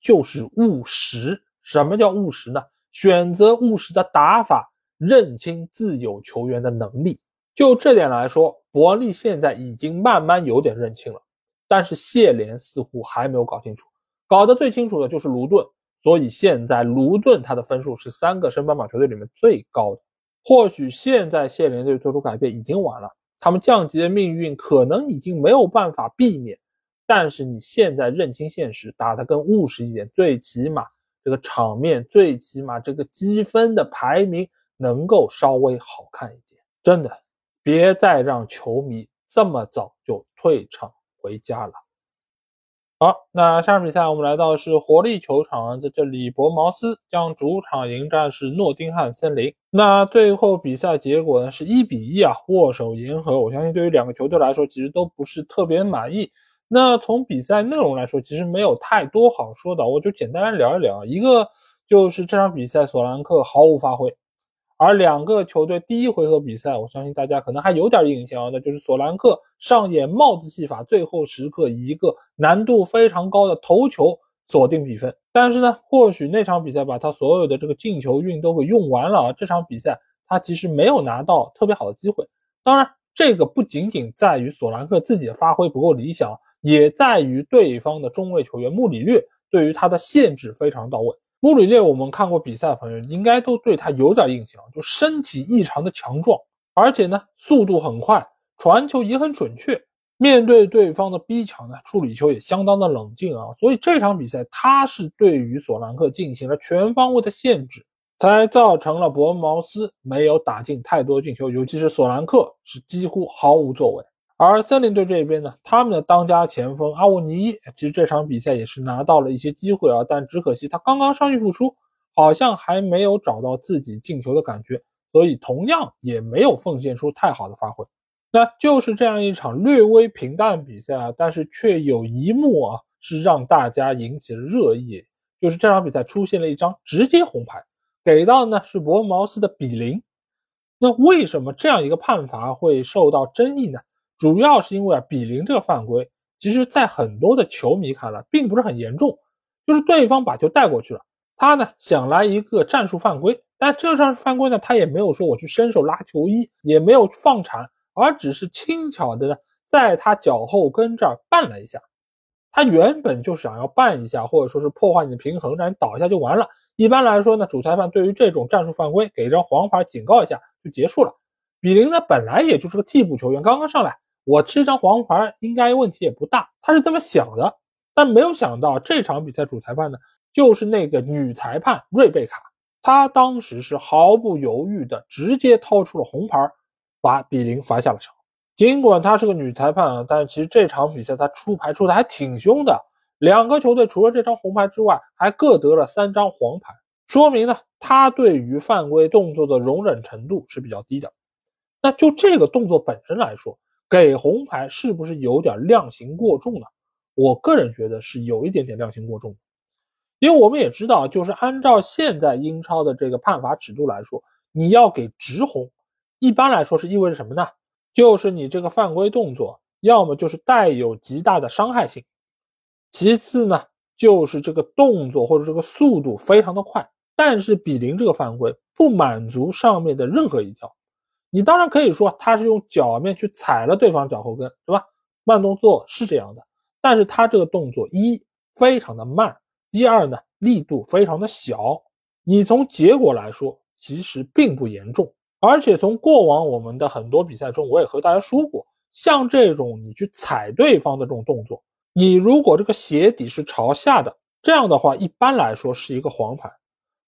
就是务实。什么叫务实呢？选择务实的打法，认清自有球员的能力。就这点来说，伯恩利现在已经慢慢有点认清了，但是谢联似乎还没有搞清楚。搞得最清楚的就是卢顿，所以现在卢顿他的分数是三个升班马球队里面最高的。或许现在谢联队做出改变已经晚了。他们降级的命运可能已经没有办法避免，但是你现在认清现实，打得更务实一点，最起码这个场面，最起码这个积分的排名能够稍微好看一点。真的，别再让球迷这么早就退场回家了。好，那下场比赛我们来到是活力球场，在这里，博茅斯将主场迎战是诺丁汉森林。那最后比赛结果呢是一比一啊，握手言和。我相信对于两个球队来说，其实都不是特别满意。那从比赛内容来说，其实没有太多好说的，我就简单来聊一聊。一个就是这场比赛索兰克毫无发挥。而两个球队第一回合比赛，我相信大家可能还有点印象啊，那就是索兰克上演帽子戏法，最后时刻一个难度非常高的头球锁定比分。但是呢，或许那场比赛把他所有的这个进球运都给用完了啊，这场比赛他其实没有拿到特别好的机会。当然，这个不仅仅在于索兰克自己的发挥不够理想，也在于对方的中卫球员穆里略对于他的限制非常到位。穆里略，我们看过比赛的朋友应该都对他有点印象，就身体异常的强壮，而且呢速度很快，传球也很准确。面对对方的逼抢呢，处理球也相当的冷静啊。所以这场比赛他是对于索兰克进行了全方位的限制，才造成了伯恩茅斯没有打进太多进球，尤其是索兰克是几乎毫无作为。而森林队这边呢，他们的当家前锋阿沃尼其实这场比赛也是拿到了一些机会啊，但只可惜他刚刚伤愈复出，好像还没有找到自己进球的感觉，所以同样也没有奉献出太好的发挥。那就是这样一场略微平淡比赛啊，但是却有一幕啊是让大家引起了热议，就是这场比赛出现了一张直接红牌，给到呢是伯恩茅斯的比林。那为什么这样一个判罚会受到争议呢？主要是因为啊，比林这个犯规，其实在很多的球迷看来并不是很严重，就是对方把球带过去了，他呢想来一个战术犯规，但这场犯规呢，他也没有说我去伸手拉球衣，也没有放铲，而只是轻巧的呢，在他脚后跟这儿绊了一下，他原本就想要绊一下，或者说是破坏你的平衡，让你倒一下就完了。一般来说呢，主裁判对于这种战术犯规，给一张黄牌警告一下就结束了。比林呢本来也就是个替补球员，刚刚上来。我吃一张黄牌应该问题也不大，他是这么想的，但没有想到这场比赛主裁判呢，就是那个女裁判瑞贝卡，她当时是毫不犹豫的直接掏出了红牌，把比林罚下了场。尽管她是个女裁判啊，但是其实这场比赛她出牌出的还挺凶的，两个球队除了这张红牌之外，还各得了三张黄牌，说明呢，她对于犯规动作的容忍程度是比较低的。那就这个动作本身来说，给红牌是不是有点量刑过重呢？我个人觉得是有一点点量刑过重，因为我们也知道，就是按照现在英超的这个判罚尺度来说，你要给直红，一般来说是意味着什么呢？就是你这个犯规动作要么就是带有极大的伤害性，其次呢就是这个动作或者这个速度非常的快。但是比林这个犯规不满足上面的任何一条。你当然可以说他是用脚面去踩了对方脚后跟，对吧？慢动作是这样的，但是他这个动作一非常的慢，第二呢力度非常的小。你从结果来说，其实并不严重。而且从过往我们的很多比赛中，我也和大家说过，像这种你去踩对方的这种动作，你如果这个鞋底是朝下的，这样的话一般来说是一个黄牌。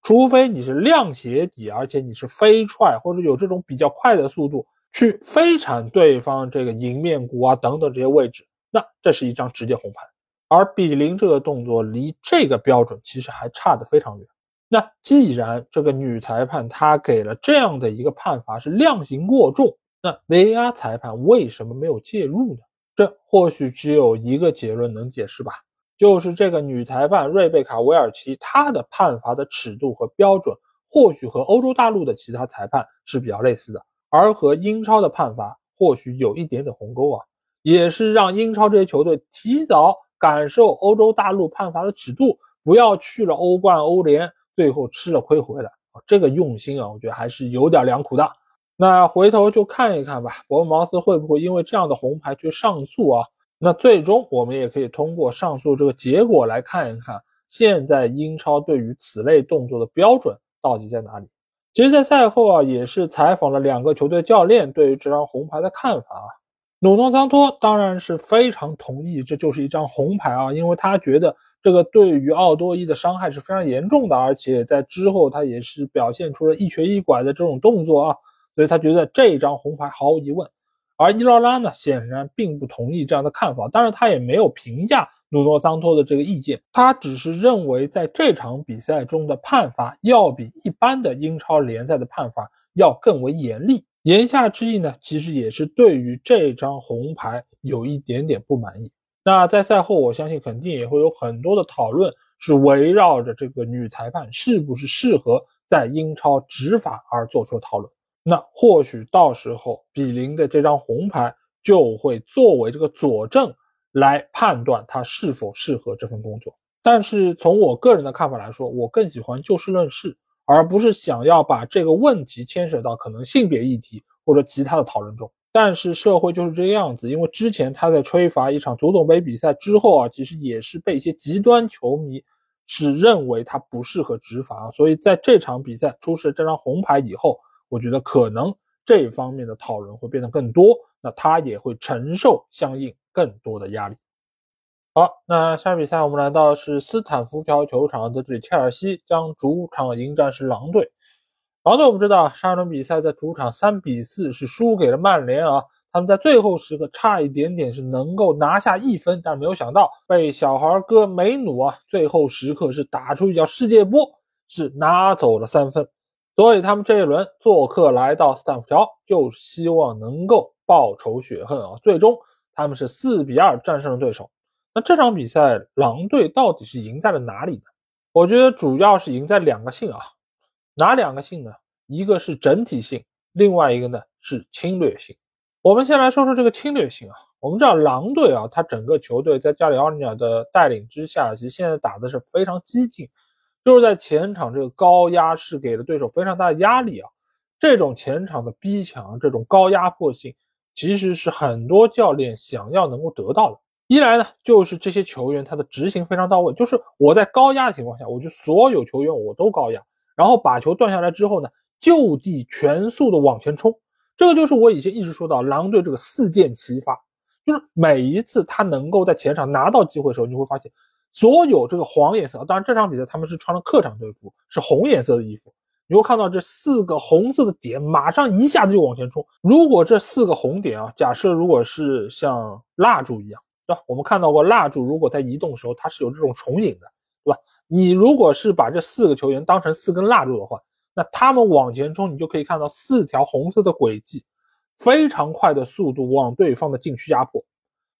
除非你是亮鞋底，而且你是飞踹或者有这种比较快的速度去飞铲对方这个迎面骨啊等等这些位置，那这是一张直接红牌。而比邻这个动作离这个标准其实还差得非常远。那既然这个女裁判她给了这样的一个判罚是量刑过重，那 VAR 裁判为什么没有介入呢？这或许只有一个结论能解释吧。就是这个女裁判瑞贝卡·韦尔奇，她的判罚的尺度和标准，或许和欧洲大陆的其他裁判是比较类似的，而和英超的判罚或许有一点点鸿沟啊，也是让英超这些球队提早感受欧洲大陆判罚的尺度，不要去了欧冠、欧联，最后吃了亏回来啊。这个用心啊，我觉得还是有点良苦的。那回头就看一看吧，伯恩茅斯会不会因为这样的红牌去上诉啊？那最终我们也可以通过上述这个结果来看一看，现在英超对于此类动作的标准到底在哪里。其实，在赛后啊，也是采访了两个球队教练对于这张红牌的看法啊。努诺桑托当然是非常同意，这就是一张红牌啊，因为他觉得这个对于奥多伊的伤害是非常严重的，而且在之后他也是表现出了一瘸一拐的这种动作啊，所以他觉得这张红牌毫无疑问。而伊劳拉呢，显然并不同意这样的看法，当然他也没有评价努诺桑托的这个意见，他只是认为在这场比赛中的判罚要比一般的英超联赛的判罚要更为严厉。言下之意呢，其实也是对于这张红牌有一点点不满意。那在赛后，我相信肯定也会有很多的讨论，是围绕着这个女裁判是不是适合在英超执法而做出讨论。那或许到时候比林的这张红牌就会作为这个佐证来判断他是否适合这份工作。但是从我个人的看法来说，我更喜欢就事论事，而不是想要把这个问题牵扯到可能性别议题或者其他的讨论中。但是社会就是这个样子，因为之前他在吹罚一场足总杯比赛之后啊，其实也是被一些极端球迷只认为他不适合执法，所以在这场比赛出示这张红牌以后，我觉得可能这方面的讨论会变得更多，那他也会承受相应更多的压力。好，那下场比赛我们来到是斯坦福桥球场，在这里切尔西将主场迎战是狼队。狼队我们知道上一轮比赛在主场三比四是输给了曼联啊，他们在最后时刻差一点点是能够拿下一分，但是没有想到被小孩哥梅努啊最后时刻是打出一脚世界波，是拿走了三分。所以他们这一轮做客来到斯坦福桥，就希望能够报仇雪恨啊。最终他们是四比二战胜了对手。那这场比赛，狼队到底是赢在了哪里呢？我觉得主要是赢在两个性啊，哪两个性呢？一个是整体性，另外一个呢是侵略性。我们先来说说这个侵略性啊。我们知道狼队啊，他整个球队在加里奥尼尔的带领之下，其实现在打的是非常激进，就是在前场这个高压是给了对手非常大的压力啊。这种前场的逼抢，这种高压迫性，其实是很多教练想要能够得到的。一来呢，就是这些球员他的执行非常到位，就是我在高压的情况下，我就所有球员我都高压，然后把球断下来之后呢，就地全速的往前冲。这个就是我以前一直说到狼队这个四箭齐发，就是每一次他能够在前场拿到机会的时候，你会发现所有这个黄颜色，当然这场比赛他们是穿了客场队服，是红颜色的衣服，你会看到这四个红色的点马上一下子就往前冲。如果这四个红点啊，假设如果是像蜡烛一样。对吧我们看到过蜡烛，如果在移动的时候，它是有这种重影的，对吧？你如果是把这四个球员当成四根蜡烛的话，那他们往前冲，你就可以看到四条红色的轨迹，非常快的速度往对方的禁区压迫。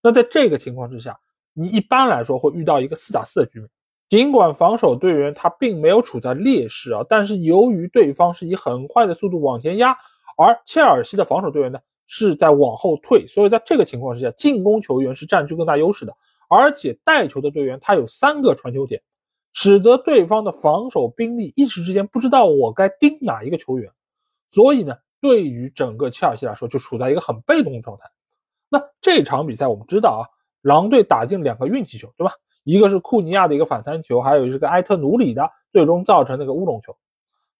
那在这个情况之下，你一般来说会遇到一个四打四的局面。尽管防守队员他并没有处在劣势啊，但是由于对方是以很快的速度往前压，而切尔西的防守队员呢？是在往后退，所以在这个情况之下，进攻球员是占据更大优势的，而且带球的队员他有三个传球点，使得对方的防守兵力一时之间不知道我该盯哪一个球员，所以呢，对于整个切尔西来说就处在一个很被动的状态。那这场比赛我们知道啊，狼队打进两个运气球，对吧？一个是库尼亚的一个反弹球，还有一个埃特努里的最终造成那个乌龙球，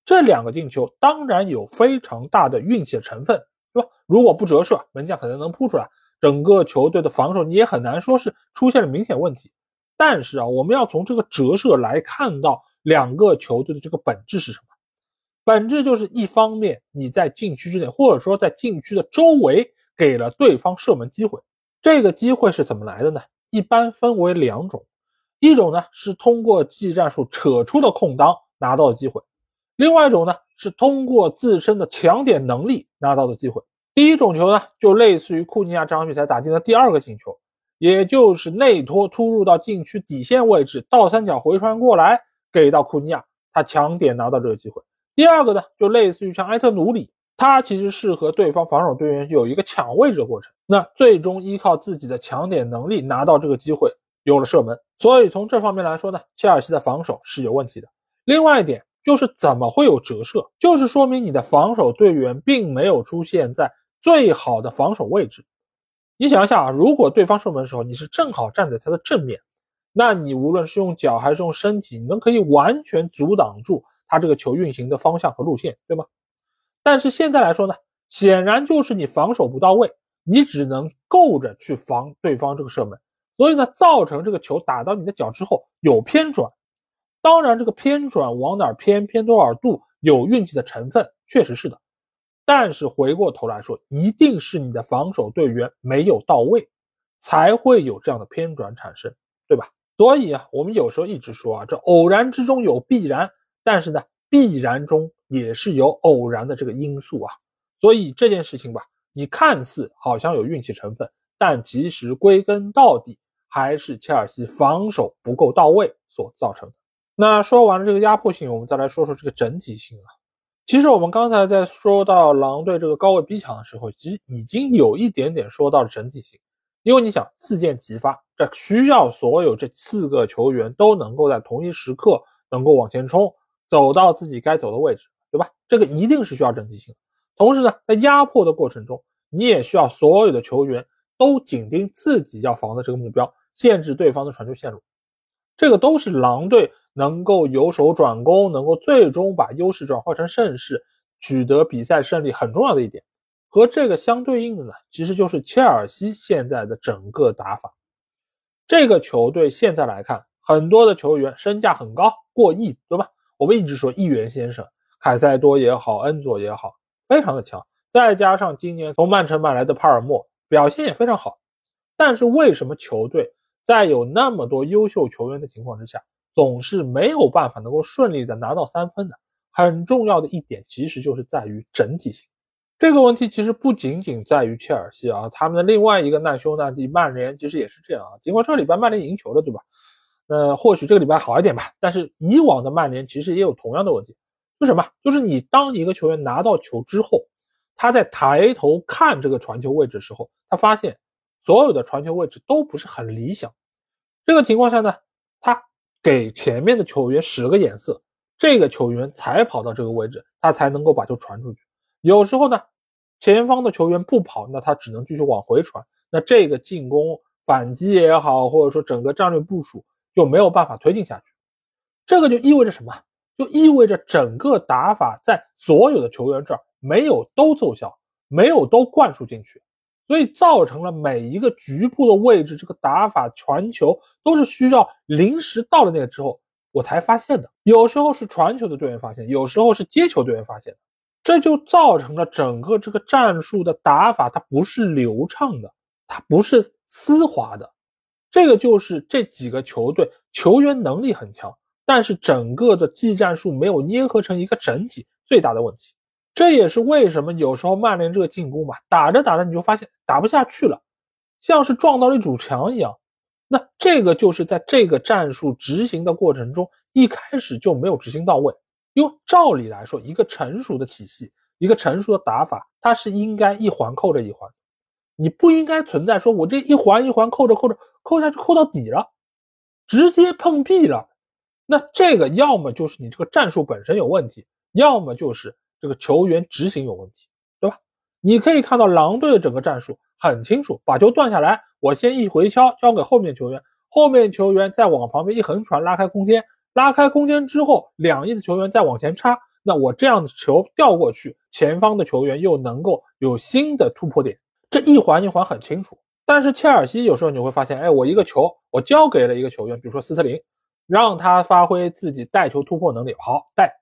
这两个进球当然有非常大的运气的成分。对吧？如果不折射，门将可能能扑出来，整个球队的防守你也很难说是出现了明显问题。但是啊，我们要从这个折射来看到两个球队的这个本质是什么？本质就是一方面你在禁区之内，或者说在禁区的周围给了对方射门机会。这个机会是怎么来的呢？一般分为两种，一种呢是通过技战术扯出的空当拿到的机会。另外一种呢，是通过自身的抢点能力拿到的机会。第一种球呢，就类似于库尼亚这场比赛打进的第二个进球，也就是内托突入到禁区底线位置，倒三角回传过来给到库尼亚，他抢点拿到这个机会。第二个呢，就类似于像埃特努里，他其实是和对方防守队员有一个抢位置的过程，那最终依靠自己的抢点能力拿到这个机会，有了射门。所以从这方面来说呢，切尔西的防守是有问题的。另外一点。就是怎么会有折射？就是说明你的防守队员并没有出现在最好的防守位置。你想一下啊，如果对方射门的时候你是正好站在他的正面，那你无论是用脚还是用身体，你都可以完全阻挡住他这个球运行的方向和路线，对吗？但是现在来说呢，显然就是你防守不到位，你只能够着去防对方这个射门，所以呢，造成这个球打到你的脚之后有偏转。当然，这个偏转往哪偏，偏多少度，有运气的成分，确实是的。但是回过头来说，一定是你的防守队员没有到位，才会有这样的偏转产生，对吧？所以啊，我们有时候一直说啊，这偶然之中有必然，但是呢，必然中也是有偶然的这个因素啊。所以这件事情吧，你看似好像有运气成分，但其实归根到底还是切尔西防守不够到位所造成的。那说完了这个压迫性，我们再来说说这个整体性啊。其实我们刚才在说到狼队这个高位逼抢的时候，其实已经有一点点说到了整体性。因为你想四箭齐发，这需要所有这四个球员都能够在同一时刻能够往前冲，走到自己该走的位置，对吧？这个一定是需要整体性。同时呢，在压迫的过程中，你也需要所有的球员都紧盯自己要防的这个目标，限制对方的传球线路。这个都是狼队能够由守转攻，能够最终把优势转化成胜势，取得比赛胜利很重要的一点。和这个相对应的呢，其实就是切尔西现在的整个打法。这个球队现在来看，很多的球员身价很高，过亿，对吧？我们一直说议员先生，凯塞多也好，恩佐也好，非常的强。再加上今年从曼城买来的帕尔默，表现也非常好。但是为什么球队在有那么多优秀球员的情况之下，总是没有办法能够顺利的拿到三分呢？很重要的一点，其实就是在于整体性。这个问题其实不仅仅在于切尔西啊，他们的另外一个难兄难弟曼联其实也是这样啊。尽管这个礼拜曼联赢球了，对吧？那或许这个礼拜好一点吧。但是以往的曼联其实也有同样的问题，是什么？就是你当一个球员拿到球之后，他在抬头看这个传球位置的时候，他发现所有的传球位置都不是很理想。这个情况下呢，他给前面的球员使了个眼色，这个球员才跑到这个位置，他才能够把球传出去。有时候呢。前方的球员不跑，那他只能继续往回传，那这个进攻反击也好，或者说整个战略部署就没有办法推进下去。这个就意味着什么？就意味着整个打法在所有的球员这儿没有都奏效，没有都灌输进去，所以造成了每一个局部的位置，这个打法传球都是需要临时到了那个之后我才发现的。有时候是传球的队员发现，有时候是接球队员发现。这就造成了整个这个战术的打法，它不是流畅的，它不是丝滑的。这个就是这几个球队球员能力很强，但是整个的技战术没有捏合成一个整体，最大的问题。这也是为什么有时候曼联这个进攻吧，打着打着你就发现打不下去了，像是撞到了一堵墙一样。那这个就是在这个战术执行的过程中，一开始就没有执行到位。因为照理来说，一个成熟的体系，一个成熟的打法，它是应该一环扣着一环，你不应该存在说我这一环一环扣着扣着扣下去扣到底了，直接碰壁了。那这个要么就是你这个战术本身有问题，要么就是这个球员执行有问题，对吧？你可以看到狼队的整个战术很清楚，把球断下来，我先一回敲交给后面球员，后面球员再往旁边一横传拉开空间。拉开空间之后，两翼的球员再往前插，那我这样的球调过去，前方的球员又能够有新的突破点，这一环一环很清楚。但是切尔西有时候你会发现，哎，我一个球我交给了一个球员，比如说斯特林，让他发挥自己带球突破能力，好带，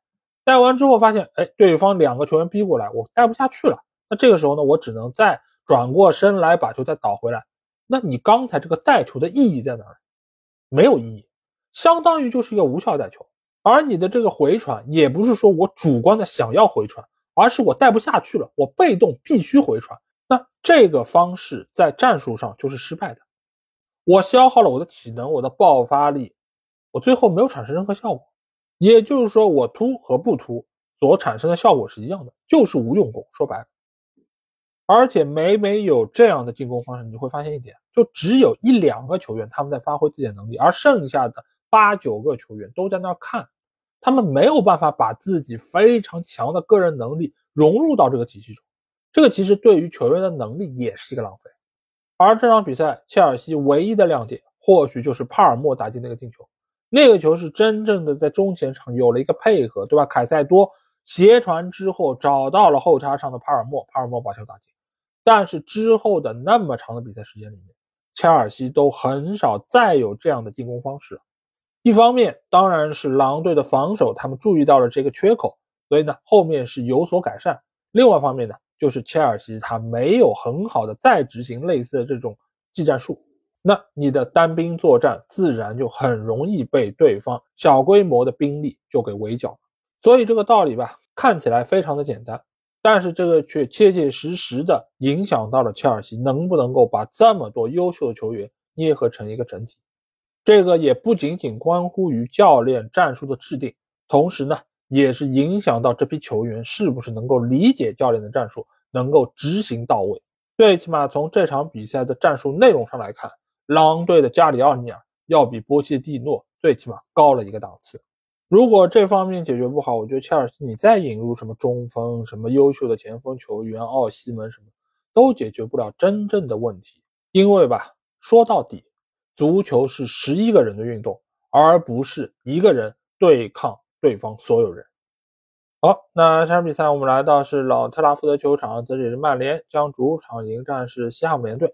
带完之后发现，哎，对方两个球员逼过来，我带不下去了。那这个时候呢，我只能再转过身来把球再倒回来。那你刚才这个带球的意义在哪儿？没有意义。相当于就是一个无效带球，而你的这个回传也不是说我主观的想要回传，而是我带不下去了，我被动必须回传。那这个方式在战术上就是失败的，我消耗了我的体能，我的爆发力，我最后没有产生任何效果。也就是说，我突和不突所产生的效果是一样的，就是无用功。说白了。而且每每有这样的进攻方式，你会发现一点，就只有一两个球员他们在发挥自己的能力，而剩下的八九个球员都在那看，他们没有办法把自己非常强的个人能力融入到这个体系中。这个其实对于球员的能力也是一个浪费。而这场比赛，切尔西唯一的亮点或许就是帕尔默打进那个进球，那个球是真正的在中前场有了一个配合，对吧？凯塞多斜传之后找到了后插上的帕尔默，帕尔默把球打进。但是之后的那么长的比赛时间里面，切尔西都很少再有这样的进攻方式。一方面当然是狼队的防守，他们注意到了这个缺口，所以呢后面是有所改善。另外一方面呢，就是切尔西他没有很好的再执行类似的这种技战术，那你的单兵作战自然就很容易被对方小规模的兵力就给围剿。所以这个道理吧，看起来非常的简单。但是这个却切切实实的影响到了切尔西能不能够把这么多优秀的球员捏合成一个整体。这个也不仅仅关乎于教练战术的制定，同时呢，也是影响到这批球员是不是能够理解教练的战术，能够执行到位。最起码从这场比赛的战术内容上来看，狼队的加里奥尼尔要比波切蒂诺最起码高了一个档次。如果这方面解决不好，我觉得切尔西你再引入什么中锋、什么优秀的前锋球员奥西门什么，都解决不了真正的问题。因为吧，说到底，足球是十一个人的运动，而不是一个人对抗对方所有人。好，那这场比赛我们来到是老特拉福德球场，这里是曼联将主场迎战是西汉姆联队。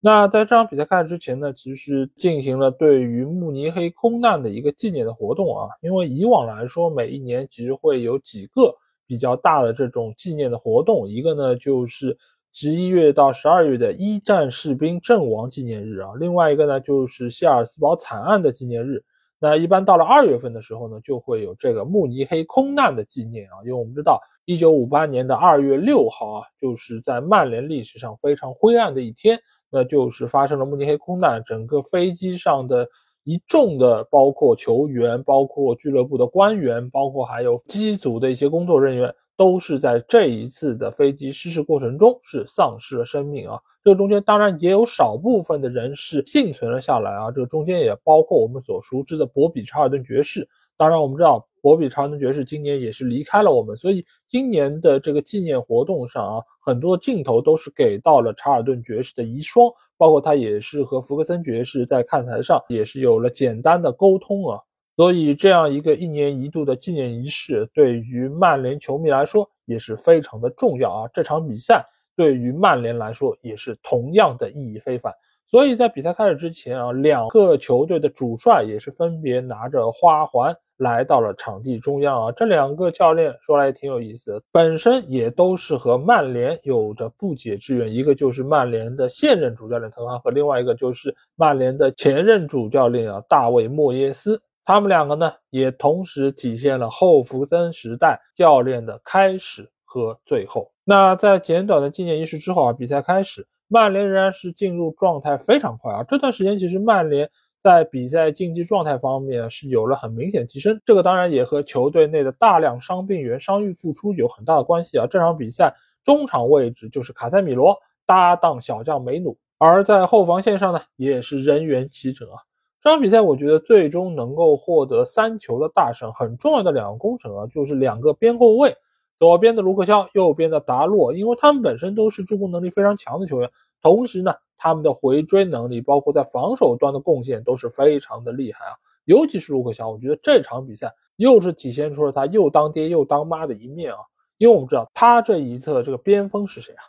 那在这场比赛开始之前呢，其实进行了对于慕尼黑空难的一个纪念的活动啊。因为以往来说，每一年其实会有几个比较大的这种纪念的活动，一个呢就是十一月到十二月的一战士兵阵亡纪念日啊，另外一个呢就是谢尔斯堡惨案的纪念日。那一般到了二月份的时候呢，就会有这个慕尼黑空难的纪念啊，因为我们知道，一九五八年的二月六号啊，就是在曼联历史上非常灰暗的一天，那就是发生了慕尼黑空难，整个飞机上的一众的，包括球员、包括俱乐部的官员、包括还有机组的一些工作人员。都是在这一次的飞机失事过程中是丧失了生命啊！这个中间当然也有少部分的人是幸存了下来啊！这个中间也包括我们所熟知的博比·查尔顿爵士。当然，我们知道博比·查尔顿爵士今年也是离开了我们，所以今年的这个纪念活动上啊，很多镜头都是给到了查尔顿爵士的遗孀，包括他也是和福克森爵士在看台上也是有了简单的沟通啊。所以，这样一个一年一度的纪念仪式，对于曼联球迷来说也是非常的重要啊！这场比赛对于曼联来说也是同样的意义非凡。所以在比赛开始之前啊，两个球队的主帅也是分别拿着花环来到了场地中央啊。这两个教练说来也挺有意思，本身也都是和曼联有着不解之缘，一个就是曼联的现任主教练滕哈赫，另外一个就是曼联的前任主教练啊大卫莫耶斯。他们两个呢，也同时体现了后福森时代教练的开始和最后。那在简短的纪念仪式之后啊，比赛开始，曼联仍然是进入状态非常快啊。这段时间其实曼联在比赛竞技状态方面是有了很明显提升，这个当然也和球队内的大量伤病员伤愈复出有很大的关系啊。这场比赛中场位置就是卡塞米罗搭档小将梅努，而在后防线上呢，也是人员齐整啊。这场比赛，我觉得最终能够获得三球的大胜，很重要的两个功臣啊，就是两个边后卫，左边的卢克肖，右边的达洛，因为他们本身都是助攻能力非常强的球员，同时呢，他们的回追能力，包括在防守端的贡献都是非常的厉害啊。尤其是卢克肖，我觉得这场比赛又是体现出了他又当爹又当妈的一面啊。因为我们知道他这一侧这个边锋是谁啊？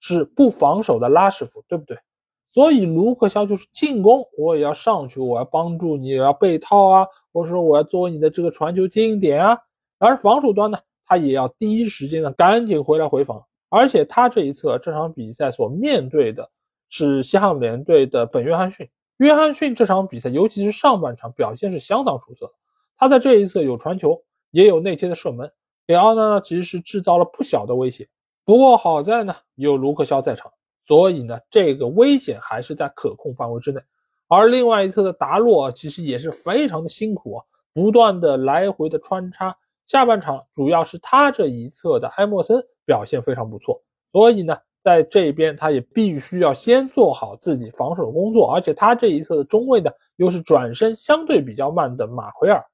是不防守的拉什福，对不对？所以卢克肖就是进攻，我也要上去，我要帮助你，要背套啊，或者说我要作为你的这个传球接应点啊。而防守端呢，他也要第一时间的赶紧回来回防。而且他这一侧这场比赛所面对的是西汉姆联队的本约翰逊。约翰逊这场比赛，尤其是上半场表现是相当出色的。他在这一侧有传球，也有内切的射门，给奥纳纳其实是制造了不小的威胁。不过好在呢，有卢克肖在场。所以呢，这个危险还是在可控范围之内。而另外一侧的达洛其实也是非常的辛苦啊，不断的来回的穿插。下半场主要是他这一侧的埃莫森表现非常不错，所以呢，在这边他也必须要先做好自己防守工作。而且他这一侧的中卫呢，又是转身相对比较慢的马奎尔，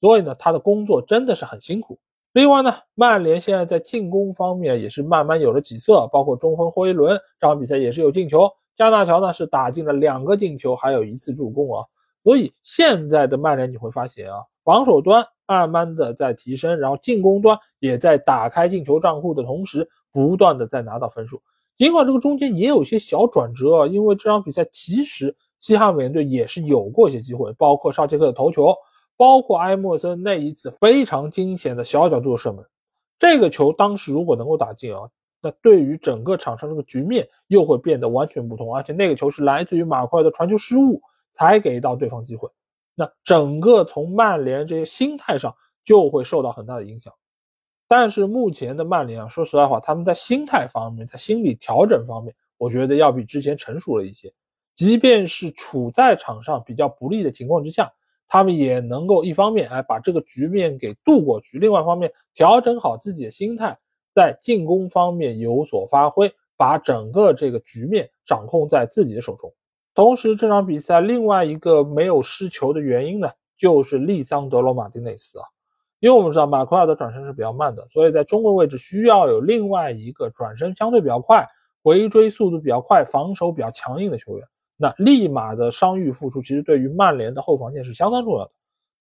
所以呢，他的工作真的是很辛苦。另外呢，曼联现在在进攻方面也是慢慢有了起色，包括中锋霍伊伦这场比赛也是有进球，加纳乔呢是打进了两个进球，还有一次助攻啊。所以现在的曼联你会发现啊，防守端慢慢的在提升，然后进攻端也在打开进球账户的同时，不断的在拿到分数。尽管这个中间也有些小转折啊，因为这场比赛其实西汉姆联队也是有过一些机会，包括绍切克的头球。包括埃莫森那一次非常惊险的小角度的射门，这个球当时如果能够打进啊，那对于整个场上这个局面又会变得完全不同。而且那个球是来自于马奎尔的传球失误才给到对方机会，那整个从曼联这些心态上就会受到很大的影响。但是目前的曼联啊，说实在话，他们在心态方面，在心理调整方面，我觉得要比之前成熟了一些。即便是处在场上比较不利的情况之下。他们也能够一方面哎把这个局面给渡过去，另外一方面调整好自己的心态，在进攻方面有所发挥，把整个这个局面掌控在自己的手中。同时，这场比赛另外一个没有失球的原因呢，就是利桑德罗马丁内斯啊，因为我们知道马奎尔的转身是比较慢的，所以在中卫位置需要有另外一个转身相对比较快，回追速度比较快、防守比较强硬的球员。那立马的伤愈复出，其实对于曼联的后防线是相当重要的。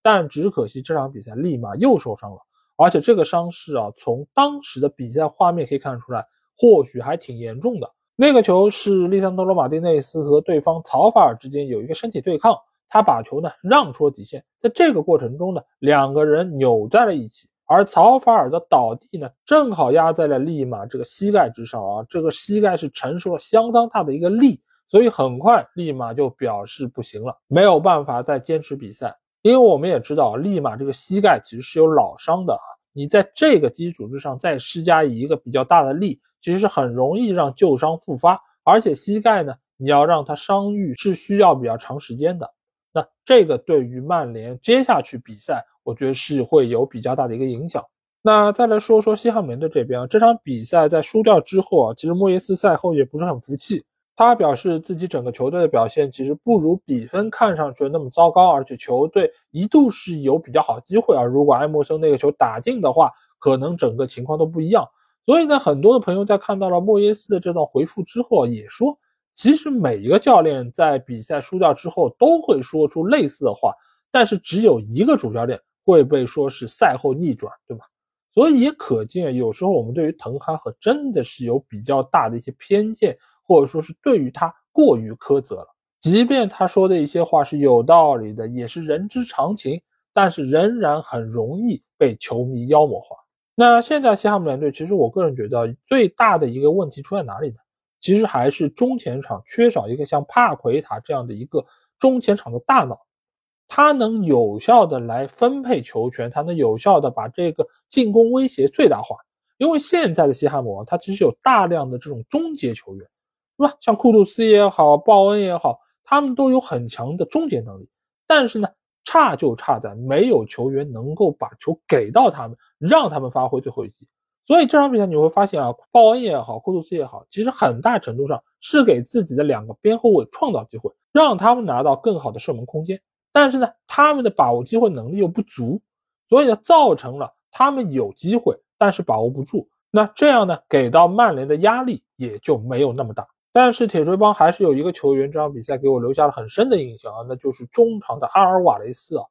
但只可惜这场比赛立马又受伤了，而且这个伤势啊，从当时的比赛画面可以看出来，或许还挺严重的。那个球是利桑德罗马丁内斯和对方曹法尔之间有一个身体对抗，他把球呢让出了底线，在这个过程中呢，两个人扭在了一起，而曹法尔的倒地呢，正好压在了利马这个膝盖之上啊，这个膝盖是承受了相当大的一个力，所以很快利马就表示不行了，没有办法再坚持比赛。因为我们也知道，利马这个膝盖其实是有老伤的啊，你在这个基础之上再施加一个比较大的力，其实是很容易让旧伤复发。而且膝盖呢，你要让它伤愈是需要比较长时间的。那这个对于曼联接下去比赛，我觉得是会有比较大的一个影响。那再来说说西汉姆联队这边啊，这场比赛在输掉之后啊，其实莫耶斯赛后也不是很服气。他表示自己整个球队的表现其实不如比分看上去那么糟糕，而且球队一度是有比较好机会啊。如果埃默森那个球打进的话，可能整个情况都不一样。所以呢，很多的朋友在看到了莫耶斯的这段回复之后，也说，其实每一个教练在比赛输掉之后都会说出类似的话，但是只有一个主教练会被说是赛后逆转，对吧？所以也可见，有时候我们对于滕哈赫真的是有比较大的一些偏见。或者说是对于他过于苛责了，即便他说的一些话是有道理的，也是人之常情，但是仍然很容易被球迷妖魔化。那现在西汉姆联队，其实我个人觉得最大的一个问题出在哪里呢？其实还是中前场缺少一个像帕奎塔这样的一个中前场的大脑，他能有效的来分配球权，他能有效的把这个进攻威胁最大化。因为现在的西汉姆，他其实有大量的这种终结球员。是吧？像库杜斯也好，鲍恩也好，他们都有很强的终结能力，但是呢，差就差在没有球员能够把球给到他们，让他们发挥最后一击。所以这场比赛你会发现啊，鲍恩也好，库杜斯也好，其实很大程度上是给自己的两个边后卫创造机会，让他们拿到更好的射门空间。但是呢，他们的把握机会能力又不足，所以呢，造成了他们有机会，但是把握不住。那这样呢，给到曼联的压力也就没有那么大。但是铁锤帮还是有一个球员，这场比赛给我留下了很深的印象啊，那就是中场的阿尔瓦雷斯啊。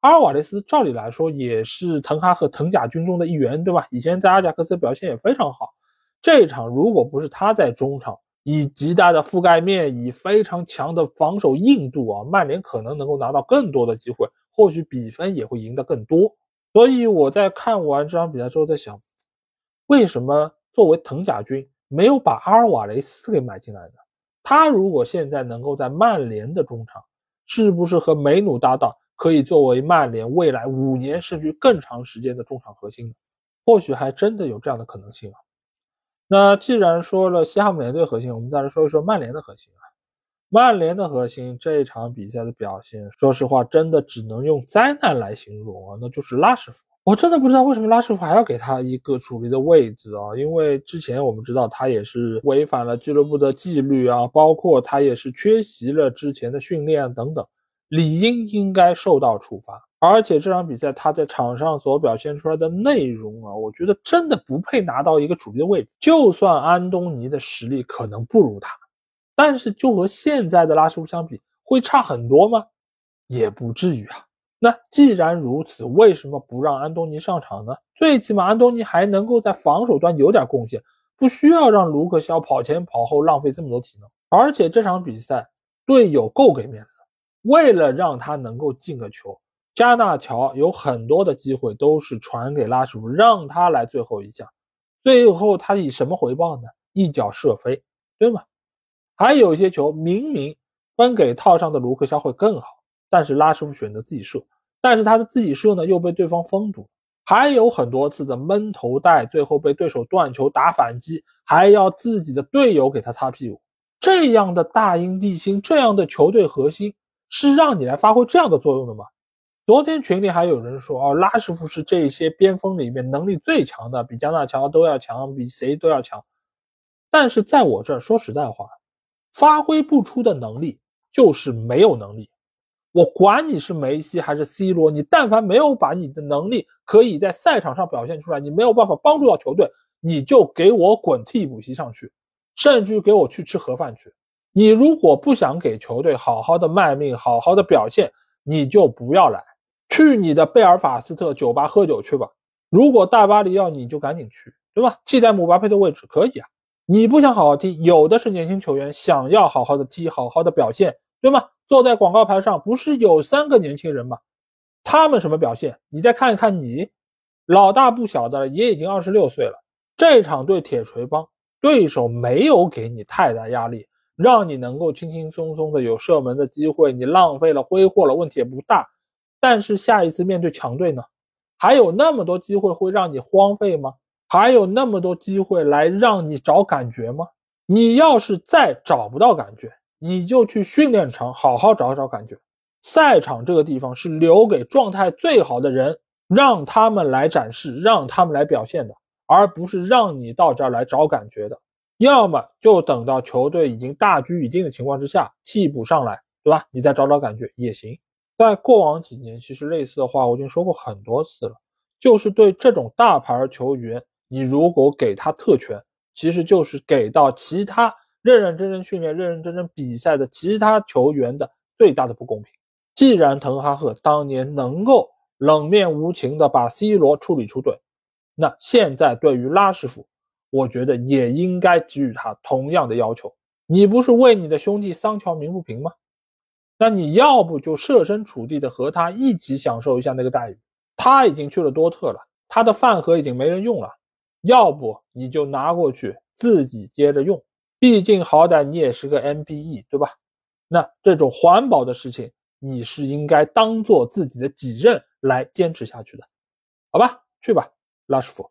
阿尔瓦雷斯照理来说也是滕哈赫滕甲军中的一员，对吧？以前在阿贾克斯表现也非常好。这场如果不是他在中场，以极大的覆盖面，以非常强的防守硬度啊，曼联可能能够拿到更多的机会，或许比分也会赢得更多。所以我在看完这场比赛之后在想，为什么作为滕甲军？没有把阿尔瓦雷斯给买进来的，他如果现在能够在曼联的中场，是不是和梅努搭档，可以作为曼联未来五年甚至更长时间的中场核心呢？或许还真的有这样的可能性啊。那既然说了西汉姆联队核心，我们再来说一说曼联的核心啊。曼联的核心这场比赛的表现，说实话，真的只能用灾难来形容啊，那就是拉什福德。我真的不知道为什么拉什福还要给他一个主力的位置啊？因为之前我们知道他也是违反了俱乐部的纪律啊，包括他也是缺席了之前的训练等等，理应应该受到处罚。而且这场比赛他在场上所表现出来的内容啊，我觉得真的不配拿到一个主力的位置。就算安东尼的实力可能不如他，但是就和现在的拉什福相比，会差很多吗？也不至于啊。那既然如此，为什么不让安东尼上场呢？最起码安东尼还能够在防守端有点贡献，不需要让卢克肖跑前跑后浪费这么多体能。而且这场比赛队友够给面子，为了让他能够进个球，加纳乔有很多的机会都是传给拉什福，让他来最后一下，最后他以什么回报呢？一脚射飞，对吗？还有一些球明明分给套上的卢克肖会更好，但是拉什福选择自己射。但是他的自己射呢又被对方封堵，还有很多次的闷头带，最后被对手断球打反击，还要自己的队友给他擦屁股。这样的大英帝星，这样的球队核心，是让你来发挥这样的作用的吗？昨天群里还有人说，哦，拉什福是这些边锋里面能力最强的，比加纳乔都要强，比谁都要强。但是在我这儿说实在话，发挥不出的能力就是没有能力。我管你是梅西还是 C 罗，你但凡没有把你的能力可以在赛场上表现出来，你没有办法帮助到球队，你就给我滚替补席上去。甚至于给我去吃盒饭去。你如果不想给球队好好的卖命、好好的表现，你就不要来，去你的贝尔法斯特酒吧喝酒去吧。如果大巴黎要你就赶紧去，对吧？替代姆巴佩的位置可以啊。你不想好好踢，有的是年轻球员想要好好的踢、好好的表现，对吗？坐在广告牌上不是有三个年轻人吗？他们什么表现？你再看一看你，老大不小的也已经二十六岁了。这场对铁锤帮，对手没有给你太大压力，让你能够轻轻松松的有射门的机会，你浪费了、挥霍了，问题也不大。但是下一次面对强队呢，还有那么多机会会让你荒废吗？还有那么多机会来让你找感觉吗？你要是再找不到感觉，你就去训练场好好找找感觉。赛场这个地方是留给状态最好的人，让他们来展示，让他们来表现的，而不是让你到这儿来找感觉的。要么就等到球队已经大局已定的情况之下，替补上来，对吧？你再找找感觉也行。在过往几年，其实类似的话我已经说过很多次了，就是对这种大牌球员，你如果给他特权，其实就是给到其他认认真真训练、认认真真比赛的其他球员的最大的不公平。既然滕哈赫当年能够冷面无情的把 C 罗处理出队，那现在对于拉什福，我觉得也应该给予他同样的要求。你不是为你的兄弟桑乔鸣不平吗？那你要不就设身处地的和他一起享受一下那个待遇。他已经去了多特了，他的饭盒已经没人用了，要不你就拿过去自己接着用。毕竟好歹你也是个 MBE，对吧？那这种环保的事情。你是应该当做自己的己任来坚持下去的，好吧？去吧，拉什福。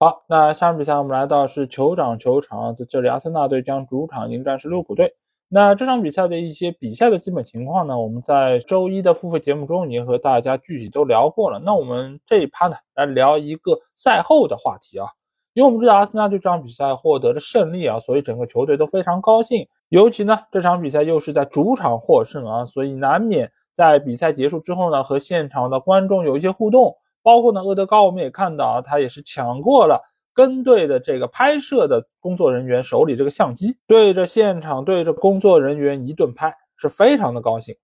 好，那下场比赛我们来到是酋长球场，在这里阿森纳队将主场迎战是利物浦队。那这场比赛的一些比赛的基本情况呢，我们在周一的付费节目中已经和大家具体都聊过了。那我们这一趴呢，来聊一个赛后的话题啊。因为我们知道阿森纳队这场比赛获得了胜利啊，所以整个球队都非常高兴。尤其呢，这场比赛又是在主场获胜啊，所以难免在比赛结束之后呢，和现场的观众有一些互动。包括呢，厄德高，我们也看到啊，他也是抢过了跟队的这个拍摄的工作人员手里这个相机，对着现场对着工作人员一顿拍，是非常的高兴。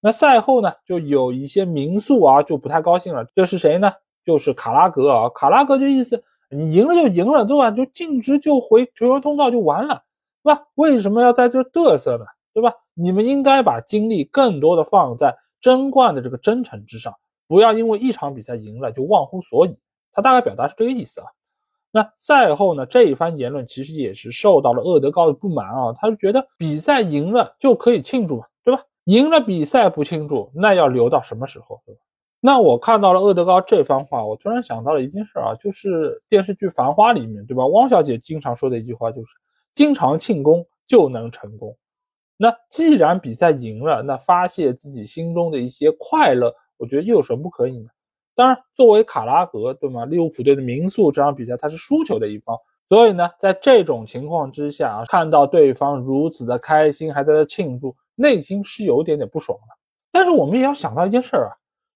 那赛后呢，就有一些民宿啊就不太高兴了。这是谁呢？就是卡拉格啊，卡拉格就意思。你赢了就赢了，对吧？就径直就回球员通道就完了，对吧？为什么要在这嘚瑟呢？对吧？你们应该把精力更多的放在争冠的这个征程之上，不要因为一场比赛赢了就忘乎所以。他大概表达是这个意思啊。那赛后呢，这一番言论其实也是受到了厄德高的不满啊。他就觉得比赛赢了就可以庆祝嘛，对吧？赢了比赛不庆祝，那要留到什么时候，对吧？那我看到了厄德高这番话，我突然想到了一件事啊，就是电视剧《繁花》里面，对吧？汪小姐经常说的一句话就是“经常庆功就能成功”。那既然比赛赢了，那发泄自己心中的一些快乐，我觉得又有什么不可以呢？当然，作为卡拉格，对吗？利物浦队的民宿这场比赛他是输球的一方，所以呢，在这种情况之下，看到对方如此的开心，还在那庆祝，内心是有点点不爽的。但是我们也要想到一件事啊。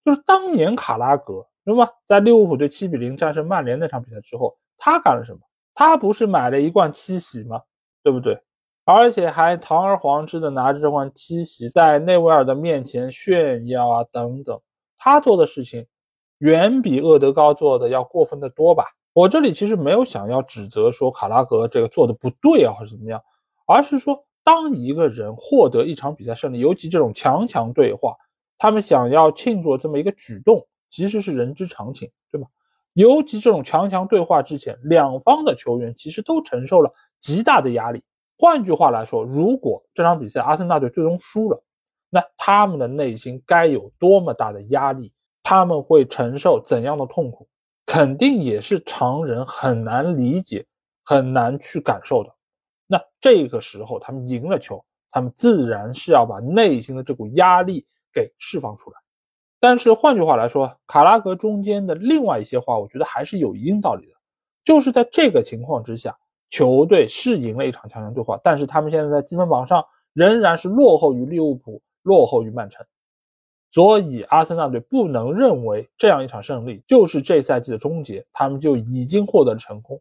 就是当年卡拉格，对吧？在利物浦队七比零战胜曼联那场比赛之后，他干了什么？他不是买了一罐七喜吗？对不对？而且还堂而皇之的拿着这罐七喜在内维尔的面前炫耀啊，等等。他做的事情远比厄德高做的要过分的多吧？我这里其实没有想要指责说卡拉格这个做的不对啊，或者怎么样，而是说当一个人获得一场比赛胜利，尤其这种强强对话。他们想要庆祝这么一个举动，其实是人之常情，对吧？尤其这种强强对话之前，两方的球员其实都承受了极大的压力。换句话来说，如果这场比赛阿森纳队最终输了，那他们的内心该有多么大的压力？他们会承受怎样的痛苦？肯定也是常人很难理解、很难去感受的。那这个时候他们赢了球，他们自然是要把内心的这股压力。给释放出来，但是换句话来说，卡拉格中间的另外一些话，我觉得还是有一定道理的。就是在这个情况之下，球队是赢了一场强强对话，但是他们现在在积分榜上仍然是落后于利物浦，落后于曼城。所以阿森纳队不能认为这样一场胜利就是这赛季的终结，他们就已经获得了成功。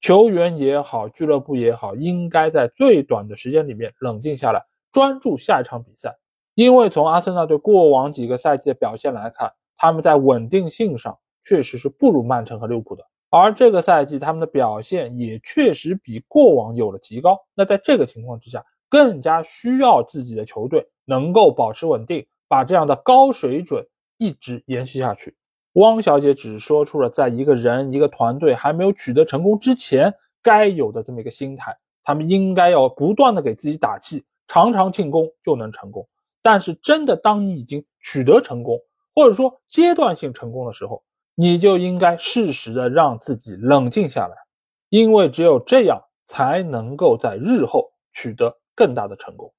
球员也好，俱乐部也好，应该在最短的时间里面冷静下来，专注下一场比赛。因为从阿森纳队过往几个赛季的表现来看，他们在稳定性上确实是不如曼城和利物浦的。而这个赛季他们的表现也确实比过往有了提高。那在这个情况之下，更加需要自己的球队能够保持稳定，把这样的高水准一直延续下去。汪小姐只说出了在一个人、一个团队还没有取得成功之前该有的这么一个心态，他们应该要不断的给自己打气，常常进攻就能成功。但是真的，当你已经取得成功，或者说阶段性成功的时候，你就应该适时的让自己冷静下来，因为只有这样才能够在日后取得更大的成功。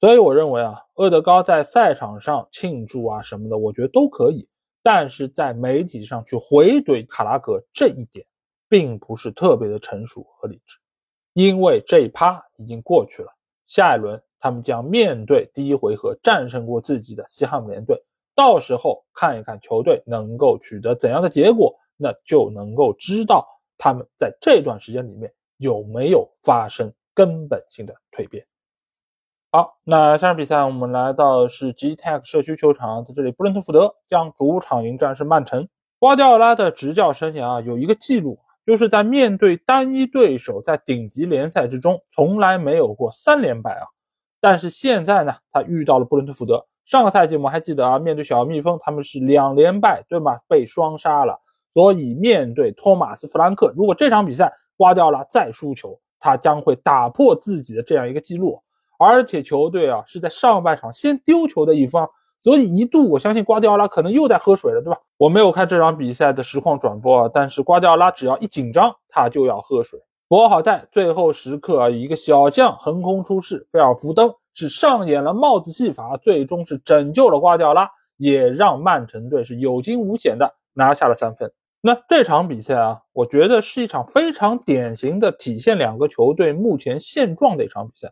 所以我认为啊，厄德高在赛场上庆祝啊什么的，我觉得都可以。但是在媒体上去回怼卡拉格这一点，并不是特别的成熟和理智，因为这一趴已经过去了。下一轮他们将面对第一回合战胜过自己的西汉姆联队，到时候看一看球队能够取得怎样的结果，那就能够知道他们在这段时间里面有没有发生根本性的蜕变。好，那下场比赛我们来到是 G Tech 社区球场，在这里，布伦特福德将主场迎战是曼城。瓜迪奥拉的执教生涯啊，有一个记录，就是在面对单一对手，在顶级联赛之中从来没有过三连败啊。但是现在呢，他遇到了布伦特福德。上个赛季我们还记得啊，面对小蜜蜂他们是两连败，对吗？被双杀了。所以面对托马斯·弗兰克，如果这场比赛瓜迪奥拉再输球，他将会打破自己的这样一个记录。而且球队啊是在上半场先丢球的一方，所以一度我相信瓜迪奥拉可能又在喝水了，对吧？我没有看这场比赛的实况转播啊，但是瓜迪奥拉只要一紧张，他就要喝水。不过好在最后时刻啊，一个小将横空出世，菲尔福登是上演了帽子戏法，最终是拯救了瓜迪奥拉，也让曼城队是有惊无险的拿下了三分。那这场比赛啊，我觉得是一场非常典型的体现两个球队目前现状的一场比赛。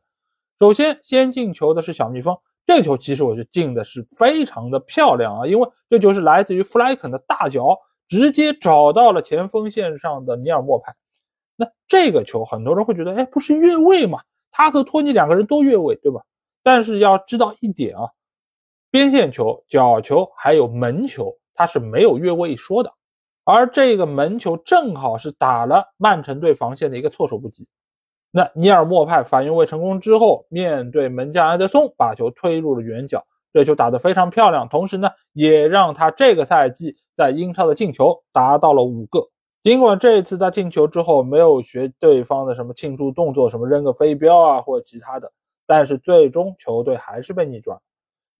首先，先进球的是小蜜蜂。这个球其实我觉得进的是非常的漂亮啊，因为这就是来自于弗莱肯的大脚，直接找到了前锋线上的尼尔莫派。那这个球很多人会觉得，哎，不是越位吗？他和托尼两个人都越位，对吧？但是要知道一点啊，边线球、角球还有门球，它是没有越位一说的。而这个门球正好是打了曼城队防线的一个措手不及。那尼尔莫派反应未成功之后，面对门将埃德松，把球推入了远角。这球打得非常漂亮，同时呢，也让他这个赛季在英超的进球达到了五个。尽管这一次他进球之后没有学对方的什么庆祝动作，什么扔个飞镖啊或者其他的，但是最终球队还是被逆转。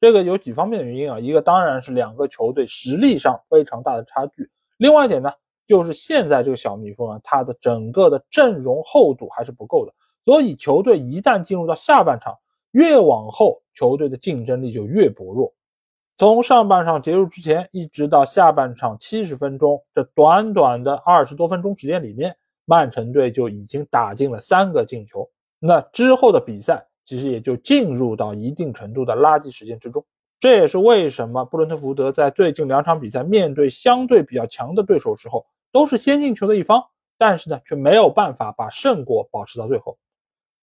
这个有几方面的原因啊，一个当然是两个球队实力上非常大的差距，另外一点呢。就是现在这个小蜜蜂啊，它的整个的阵容厚度还是不够的，所以球队一旦进入到下半场，越往后球队的竞争力就越薄弱。从上半场结束之前，一直到下半场七十分钟，这短短的二十多分钟时间里面，曼城队就已经打进了三个进球。那之后的比赛其实也就进入到一定程度的垃圾时间之中。这也是为什么布伦特福德在最近两场比赛面对相对比较强的对手时候，都是先进球的一方，但是呢，却没有办法把胜果保持到最后。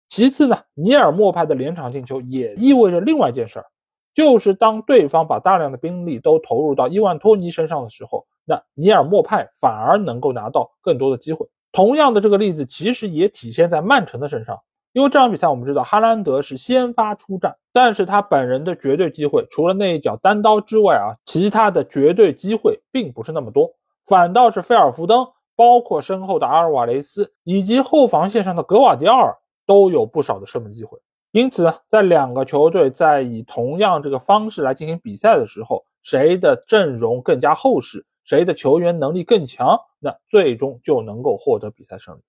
其次呢，尼尔莫派的连场进球也意味着另外一件事儿，就是当对方把大量的兵力都投入到伊万托尼身上的时候，那尼尔莫派反而能够拿到更多的机会。同样的这个例子其实也体现在曼城的身上。因为这场比赛我们知道哈兰德是先发出战，但是他本人的绝对机会除了那一脚单刀之外啊，其他的绝对机会并不是那么多，反倒是菲尔福登，包括身后的阿尔瓦雷斯以及后防线上的格瓦迪奥尔都有不少的射门机会。因此，在两个球队在以同样这个方式来进行比赛的时候，谁的阵容更加厚实，谁的球员能力更强，那最终就能够获得比赛胜利。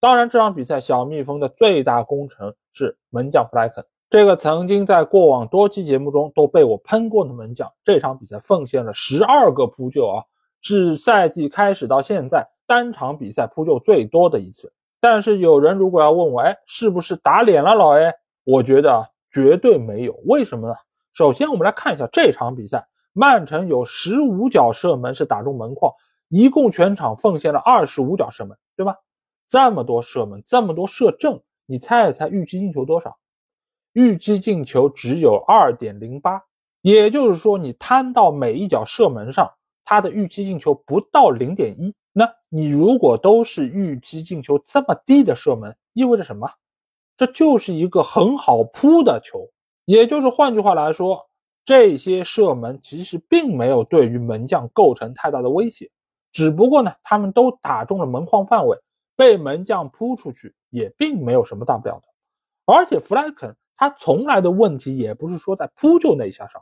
当然，这场比赛小蜜蜂的最大功臣是门将弗莱肯。这个曾经在过往多期节目中都被我喷过的门将，这场比赛奉献了十二个扑救啊，是赛季开始到现在单场比赛扑救最多的一次。但是有人如果要问我，哎，是不是打脸了老 A？我觉得，绝对没有。为什么呢？首先，我们来看一下这场比赛，曼城有十五脚射门是打中门框，一共全场奉献了二十五脚射门，对吧？这么多射门，这么多射正，你猜一猜预期进球多少？预期进球只有二点零八，也就是说，你摊到每一脚射门上，它的预期进球不到零点一。那你如果都是预期进球这么低的射门，意味着什么？这就是一个很好扑的球，也就是换句话来说，这些射门其实并没有对于门将构成太大的威胁，只不过呢，他们都打中了门框范围，被门将扑出去也并没有什么大不了的。而且弗莱肯他从来的问题也不是说在扑救那一下上，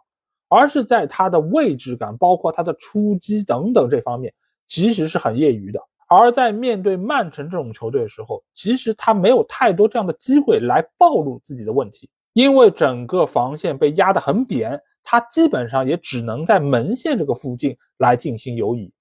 而是在他的位置感，包括他的出击等等这方面。其实是很业余的，而在面对曼城这种球队的时候，其实他没有太多这样的机会来暴露自己的问题，因为整个防线被压得很扁，他基本上也只能在门线这个附近来进行游移，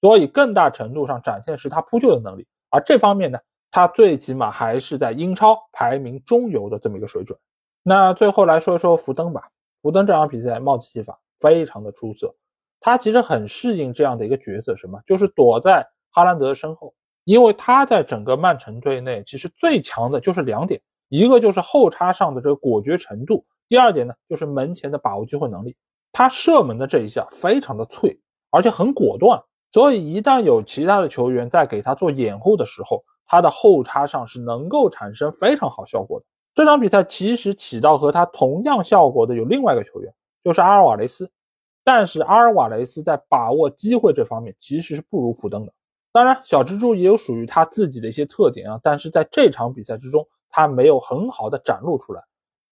所以更大程度上展现是他扑救的能力，而这方面呢，他最起码还是在英超排名中游的这么一个水准。那最后来说一说福登吧，福登这场比赛帽子戏法非常的出色。他其实很适应这样的一个角色，什么？就是躲在哈兰德的身后，因为他在整个曼城队内其实最强的就是两点，一个就是后插上的这个果决程度，第二点呢就是门前的把握机会能力。他射门的这一下非常的脆，而且很果断，所以一旦有其他的球员在给他做掩护的时候，他的后插上是能够产生非常好效果的。这场比赛其实起到和他同样效果的有另外一个球员，就是阿尔瓦雷斯。但是阿尔瓦雷斯在把握机会这方面其实是不如福登的。当然，小蜘蛛也有属于他自己的一些特点啊。但是在这场比赛之中，他没有很好的展露出来。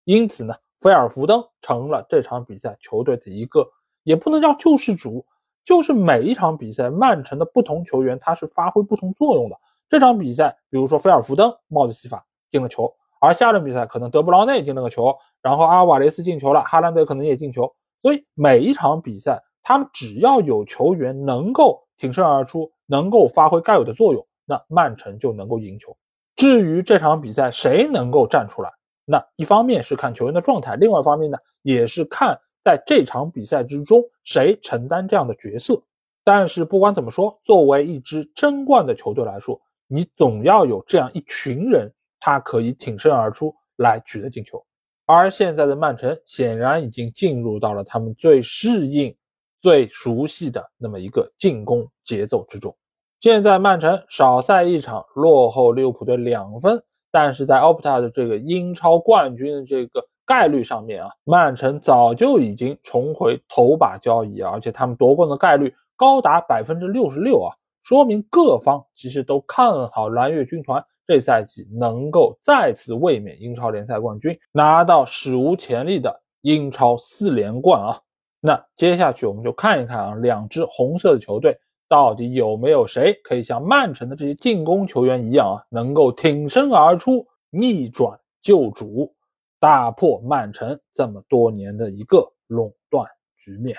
因此呢，菲尔福登成了这场比赛球队的一个，也不能叫救世主，就是每一场比赛曼城的不同球员他是发挥不同作用的。这场比赛，比如说菲尔福登帽子戏法进了球，而下轮比赛可能德布劳内进了个球，然后阿瓦雷斯进球了，哈兰德可能也进球。所以每一场比赛，他们只要有球员能够挺身而出，能够发挥该有的作用，那曼城就能够赢球。至于这场比赛谁能够站出来，那一方面是看球员的状态，另外一方面呢，也是看在这场比赛之中谁承担这样的角色。但是不管怎么说，作为一支争冠的球队来说，你总要有这样一群人，他可以挺身而出来取得进球。而现在的曼城显然已经进入到了他们最适应、最熟悉的那么一个进攻节奏之中。现在曼城少赛一场，落后利物浦队两分，但是在 Opta 的这个英超冠军的这个概率上面啊，曼城早就已经重回头把交椅，而且他们夺冠的概率高达百分之六十六啊，说明各方其实都看好蓝月军团。这赛季能够再次卫冕英超联赛冠军，拿到史无前例的英超四连冠啊！那接下去我们就看一看啊，两支红色的球队到底有没有谁可以像曼城的这些进攻球员一样啊，能够挺身而出，逆转救主，打破曼城这么多年的一个垄断局面。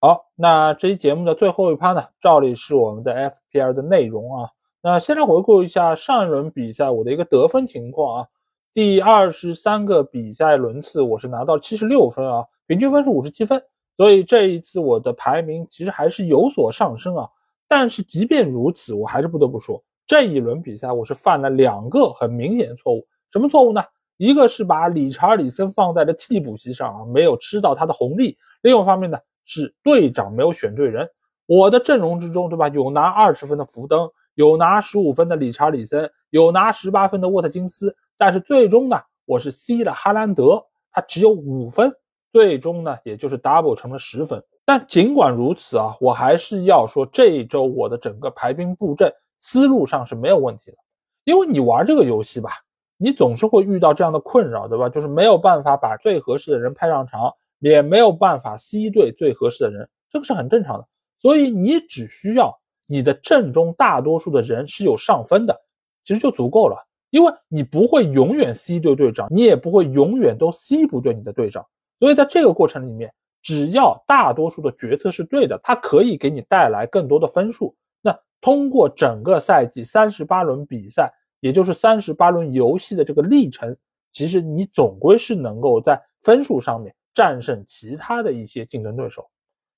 好，那这期节目的最后一趴呢，照例是我们的 FPL 的内容啊。那先来回顾一下上一轮比赛我的一个得分情况啊，第二十三个比赛轮次我是拿到七十六分啊，平均分是五十七分，所以这一次我的排名其实还是有所上升啊。但是即便如此，我还是不得不说，这一轮比赛我是犯了两个很明显的错误。什么错误呢？一个是把理查里森放在了替补席上啊，没有吃到他的红利；另一方面呢，是队长没有选对人。我的阵容之中，对吧？有拿二十分的福登。有拿十五分的理查里森，有拿十八分的沃特金斯，但是最终呢，我是 C 了哈兰德，他只有五分，最终呢，也就是 double 成了十分。但尽管如此啊，我还是要说，这一周我的整个排兵布阵思路上是没有问题的，因为你玩这个游戏吧，你总是会遇到这样的困扰，对吧？就是没有办法把最合适的人派上场，也没有办法 C 队最合适的人，这个是很正常的。所以你只需要。你的阵中大多数的人是有上分的，其实就足够了，因为你不会永远 C 对队长，你也不会永远都 C 不对你的队长，所以在这个过程里面，只要大多数的决策是对的，它可以给你带来更多的分数。那通过整个赛季三十八轮比赛，也就是三十八轮游戏的这个历程，其实你总归是能够在分数上面战胜其他的一些竞争对手。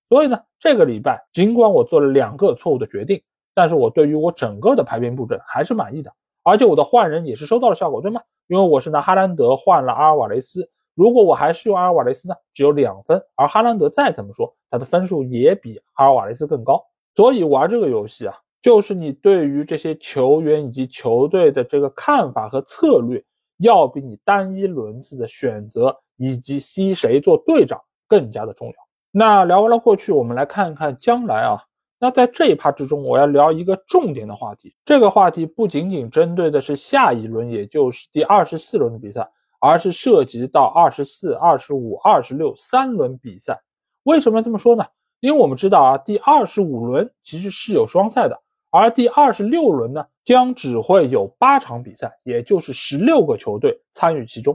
所以呢，这个礼拜尽管我做了两个错误的决定，但是我对于我整个的排兵布阵还是满意的，而且我的换人也是收到了效果，对吗？因为我是拿哈兰德换了阿尔瓦雷斯，如果我还是用阿尔瓦雷斯呢，只有两分，而哈兰德再怎么说，他的分数也比阿尔瓦雷斯更高，所以玩这个游戏啊，就是你对于这些球员以及球队的这个看法和策略，要比你单一轮次的选择以及吸谁做队长更加的重要。那聊完了过去，我们来看看将来啊。那在这一趴之中，我要聊一个重点的话题。这个话题不仅仅针对的是下一轮，也就是第二十四轮的比赛，而是涉及到二十四、二十五、二十六三轮比赛。为什么这么说呢？因为我们知道啊，第二十五轮其实是有双赛的，而第二十六轮呢，将只会有八场比赛，也就是十六个球队参与其中。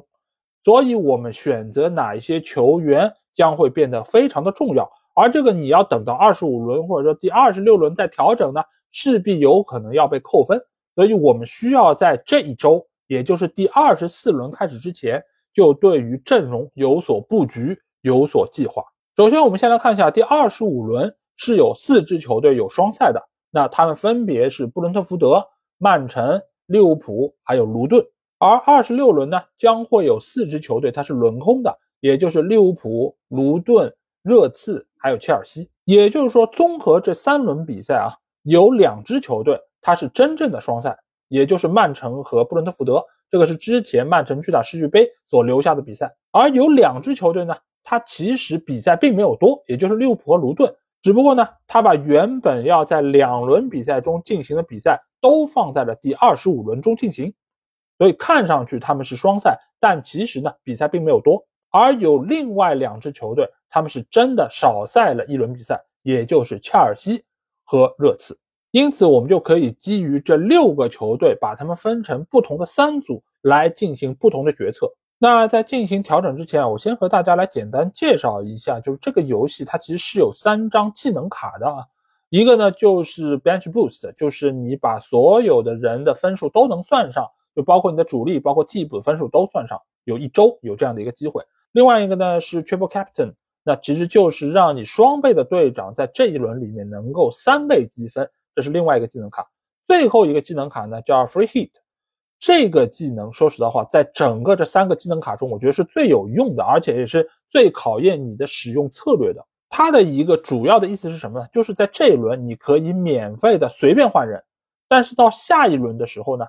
所以，我们选择哪一些球员将会变得非常的重要。而这个你要等到二十五轮或者说第二十六轮再调整呢，势必有可能要被扣分，所以我们需要在这一周，也就是第二十四轮开始之前，就对于阵容有所布局、有所计划。首先，我们先来看一下第二十五轮是有四支球队有双赛的，那他们分别是布伦特福德、曼城、利物浦还有卢顿。而二十六轮呢，将会有四支球队它是轮空的，也就是利物浦、卢顿。热刺还有切尔西，也就是说，综合这三轮比赛啊，有两支球队它是真正的双赛，也就是曼城和布伦特福德，这个是之前曼城去打世俱杯所留下的比赛。而有两支球队呢，它其实比赛并没有多，也就是利物浦和卢顿，只不过呢，他把原本要在两轮比赛中进行的比赛都放在了第二十五轮中进行，所以看上去他们是双赛，但其实呢，比赛并没有多。而有另外两支球队，他们是真的少赛了一轮比赛，也就是切尔西和热刺。因此，我们就可以基于这六个球队，把他们分成不同的三组来进行不同的决策。那在进行调整之前，我先和大家来简单介绍一下，就是这个游戏它其实是有三张技能卡的啊。一个呢就是 Bench Boost，就是你把所有的人的分数都能算上，就包括你的主力、包括替补分数都算上，有一周有这样的一个机会。另外一个呢是 Triple Captain，那其实就是让你双倍的队长在这一轮里面能够三倍积分，这是另外一个技能卡。最后一个技能卡呢叫 Free Hit，这个技能说实在话，在整个这三个技能卡中，我觉得是最有用的，而且也是最考验你的使用策略的。它的一个主要的意思是什么呢？就是在这一轮你可以免费的随便换人，但是到下一轮的时候呢，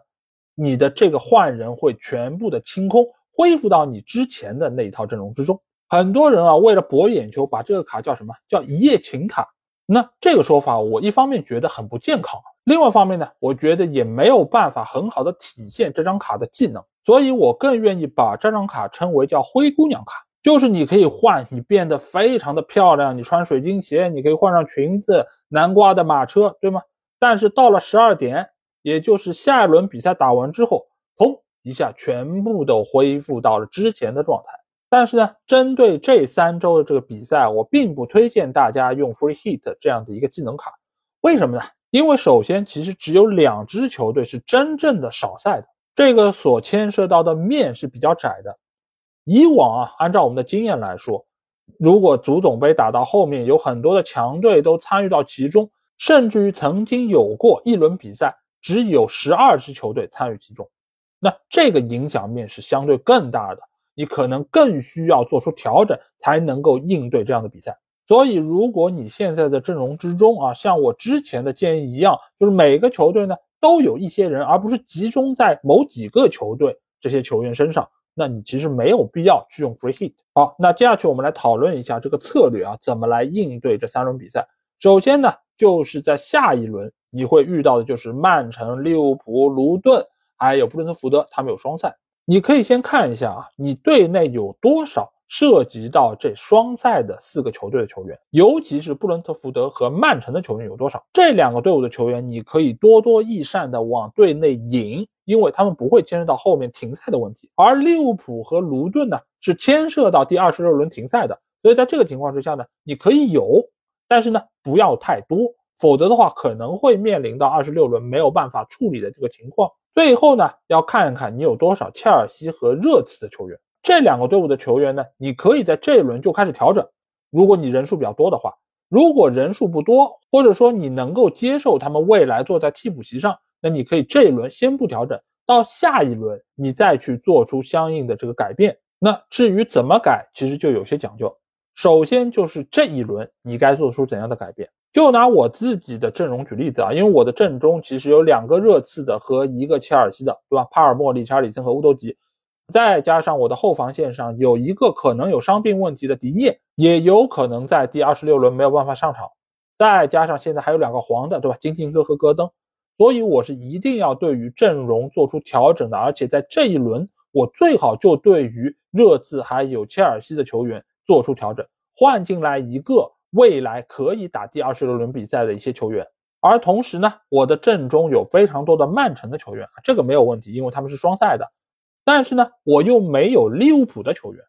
你的这个换人会全部的清空。恢复到你之前的那一套阵容之中。很多人啊，为了博眼球，把这个卡叫什么叫一夜情卡？那这个说法，我一方面觉得很不健康，另外一方面呢，我觉得也没有办法很好的体现这张卡的技能。所以我更愿意把这张卡称为叫灰姑娘卡，就是你可以换，你变得非常的漂亮，你穿水晶鞋，你可以换上裙子，南瓜的马车，对吗？但是到了十二点，也就是下一轮比赛打完之后，砰。一下全部都恢复到了之前的状态，但是呢，针对这三周的这个比赛，我并不推荐大家用 Free Hit 这样的一个技能卡。为什么呢？因为首先，其实只有两支球队是真正的少赛的，这个所牵涉到的面是比较窄的。以往啊，按照我们的经验来说，如果足总杯打到后面，有很多的强队都参与到其中，甚至于曾经有过一轮比赛只有十二支球队参与其中。那这个影响面是相对更大的，你可能更需要做出调整，才能够应对这样的比赛。所以，如果你现在的阵容之中啊，像我之前的建议一样，就是每个球队呢都有一些人，而不是集中在某几个球队这些球员身上，那你其实没有必要去用 free hit。好，那接下去我们来讨论一下这个策略啊，怎么来应对这三轮比赛。首先呢，就是在下一轮你会遇到的就是曼城、利物浦、卢顿。还有布伦特福德，他们有双赛，你可以先看一下啊，你队内有多少涉及到这双赛的四个球队的球员，尤其是布伦特福德和曼城的球员有多少？这两个队伍的球员，你可以多多益善的往队内引，因为他们不会牵涉到后面停赛的问题。而利物浦和卢顿呢，是牵涉到第二十六轮停赛的，所以在这个情况之下呢，你可以有，但是呢，不要太多，否则的话可能会面临到二十六轮没有办法处理的这个情况。最后呢，要看一看你有多少切尔西和热刺的球员，这两个队伍的球员呢，你可以在这一轮就开始调整。如果你人数比较多的话，如果人数不多，或者说你能够接受他们未来坐在替补席上，那你可以这一轮先不调整，到下一轮你再去做出相应的这个改变。那至于怎么改，其实就有些讲究。首先就是这一轮你该做出怎样的改变。就拿我自己的阵容举例子啊，因为我的阵中其实有两个热刺的和一个切尔西的，对吧？帕尔默、理查里森和乌多吉，再加上我的后防线上有一个可能有伤病问题的迪涅，也有可能在第二十六轮没有办法上场。再加上现在还有两个黄的，对吧？金琴科和戈登，所以我是一定要对于阵容做出调整的，而且在这一轮我最好就对于热刺还有切尔西的球员做出调整，换进来一个。未来可以打第二十六轮比赛的一些球员，而同时呢，我的阵中有非常多的曼城的球员啊，这个没有问题，因为他们是双赛的。但是呢，我又没有利物浦的球员，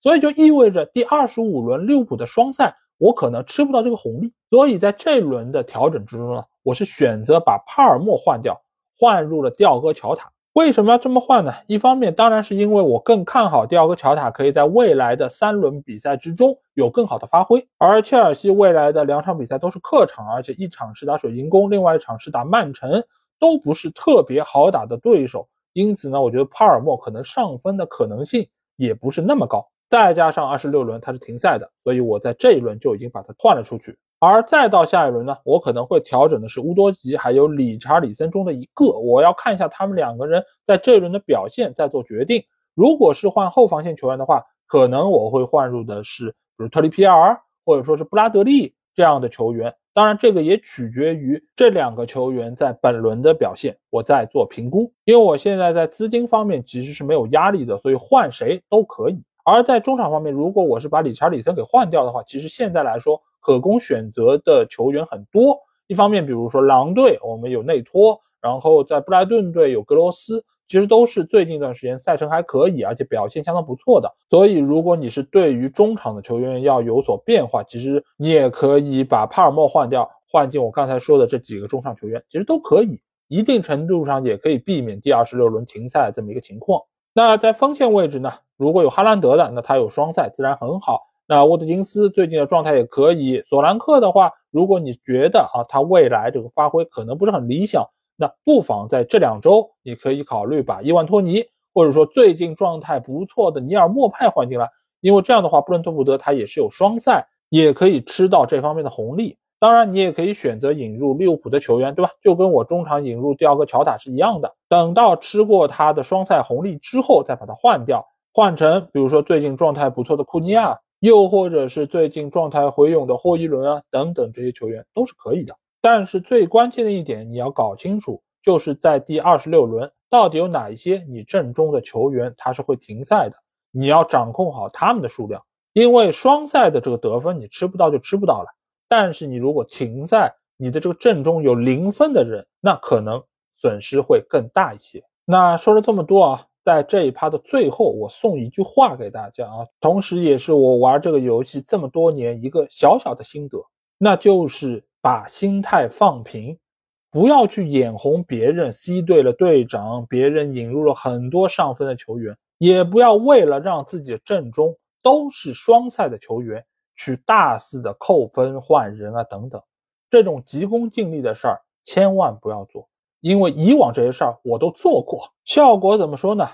所以就意味着第二十五轮利物浦的双赛，我可能吃不到这个红利。所以在这轮的调整之中呢，我是选择把帕尔默换掉，换入了吊戈乔塔。为什么要这么换呢？一方面当然是因为我更看好第二个乔塔可以在未来的三轮比赛之中有更好的发挥，而切尔西未来的两场比赛都是客场，而且一场是打水晶宫，另外一场是打曼城，都不是特别好打的对手，因此呢，我觉得帕尔默可能上分的可能性也不是那么高。再加上二十六轮他是停赛的，所以我在这一轮就已经把他换了出去。而再到下一轮呢，我可能会调整的是乌多吉还有理查里森中的一个，我要看一下他们两个人在这一轮的表现再做决定。如果是换后防线球员的话，可能我会换入的是比如特里皮尔或者说是布拉德利这样的球员。当然，这个也取决于这两个球员在本轮的表现，我再做评估。因为我现在在资金方面其实是没有压力的，所以换谁都可以。而在中场方面，如果我是把理查里森给换掉的话，其实现在来说。可供选择的球员很多，一方面，比如说狼队，我们有内托，然后在布莱顿队有格罗斯，其实都是最近一段时间赛程还可以，而且表现相当不错的。所以，如果你是对于中场的球员要有所变化，其实你也可以把帕尔默换掉，换进我刚才说的这几个中场球员，其实都可以，一定程度上也可以避免第二十六轮停赛这么一个情况。那在锋线位置呢，如果有哈兰德的，那他有双赛，自然很好。那沃特金斯最近的状态也可以。索兰克的话，如果你觉得啊，他未来这个发挥可能不是很理想，那不妨在这两周，你可以考虑把伊万托尼，或者说最近状态不错的尼尔莫派换进来，因为这样的话，布伦特福德他也是有双赛，也可以吃到这方面的红利。当然，你也可以选择引入利物浦的球员，对吧？就跟我中场引入第二个乔塔是一样的。等到吃过他的双赛红利之后，再把它换掉，换成比如说最近状态不错的库尼亚。又或者是最近状态回勇的霍伊伦啊，等等这些球员都是可以的。但是最关键的一点，你要搞清楚，就是在第二十六轮到底有哪一些你阵中的球员他是会停赛的，你要掌控好他们的数量。因为双赛的这个得分你吃不到就吃不到了，但是你如果停赛，你的这个阵中有零分的人，那可能损失会更大一些。那说了这么多啊。在这一趴的最后，我送一句话给大家啊，同时也是我玩这个游戏这么多年一个小小的心得，那就是把心态放平，不要去眼红别人 C 队了队长，别人引入了很多上分的球员，也不要为了让自己的阵中都是双赛的球员去大肆的扣分换人啊等等，这种急功近利的事儿千万不要做。因为以往这些事儿我都做过，效果怎么说呢？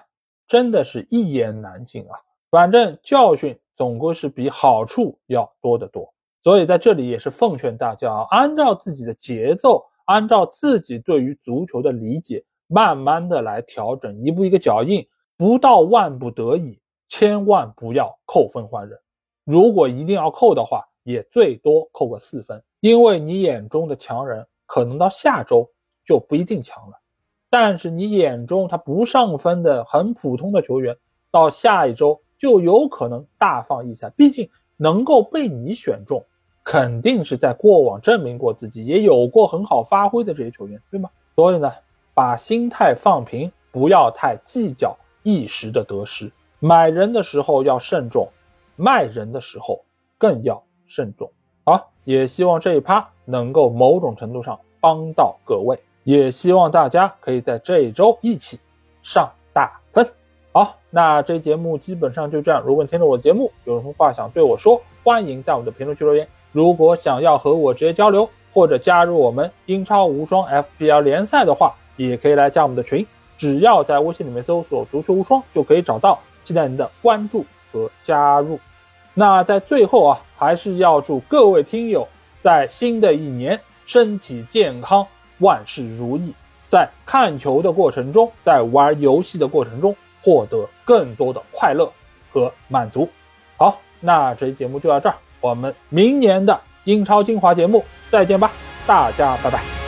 真的是一言难尽啊！反正教训总归是比好处要多得多。所以在这里也是奉劝大家啊，按照自己的节奏，按照自己对于足球的理解，慢慢的来调整，一步一个脚印，不到万不得已，千万不要扣分换人。如果一定要扣的话，也最多扣个四分，因为你眼中的强人可能到下周。就不一定强了，但是你眼中他不上分的很普通的球员，到下一周就有可能大放异彩。毕竟能够被你选中，肯定是在过往证明过自己，也有过很好发挥的这些球员，对吗？所以呢，把心态放平，不要太计较一时的得失。买人的时候要慎重，卖人的时候更要慎重。好，也希望这一趴能够某种程度上帮到各位。也希望大家可以在这一周一起上大分。好，那这节目基本上就这样。如果你听了我的节目有什么话想对我说，欢迎在我们的评论区留言。如果想要和我直接交流，或者加入我们英超无双 FPL 联赛的话，也可以来加我们的群，只要在微信里面搜索“足球无双”就可以找到。期待您的关注和加入。那在最后啊，还是要祝各位听友在新的一年身体健康，万事如意，在看球的过程中，在玩游戏的过程中，获得更多的快乐和满足。好，那这期节目就到这儿。我们明年的英超精华节目再见吧，大家拜拜。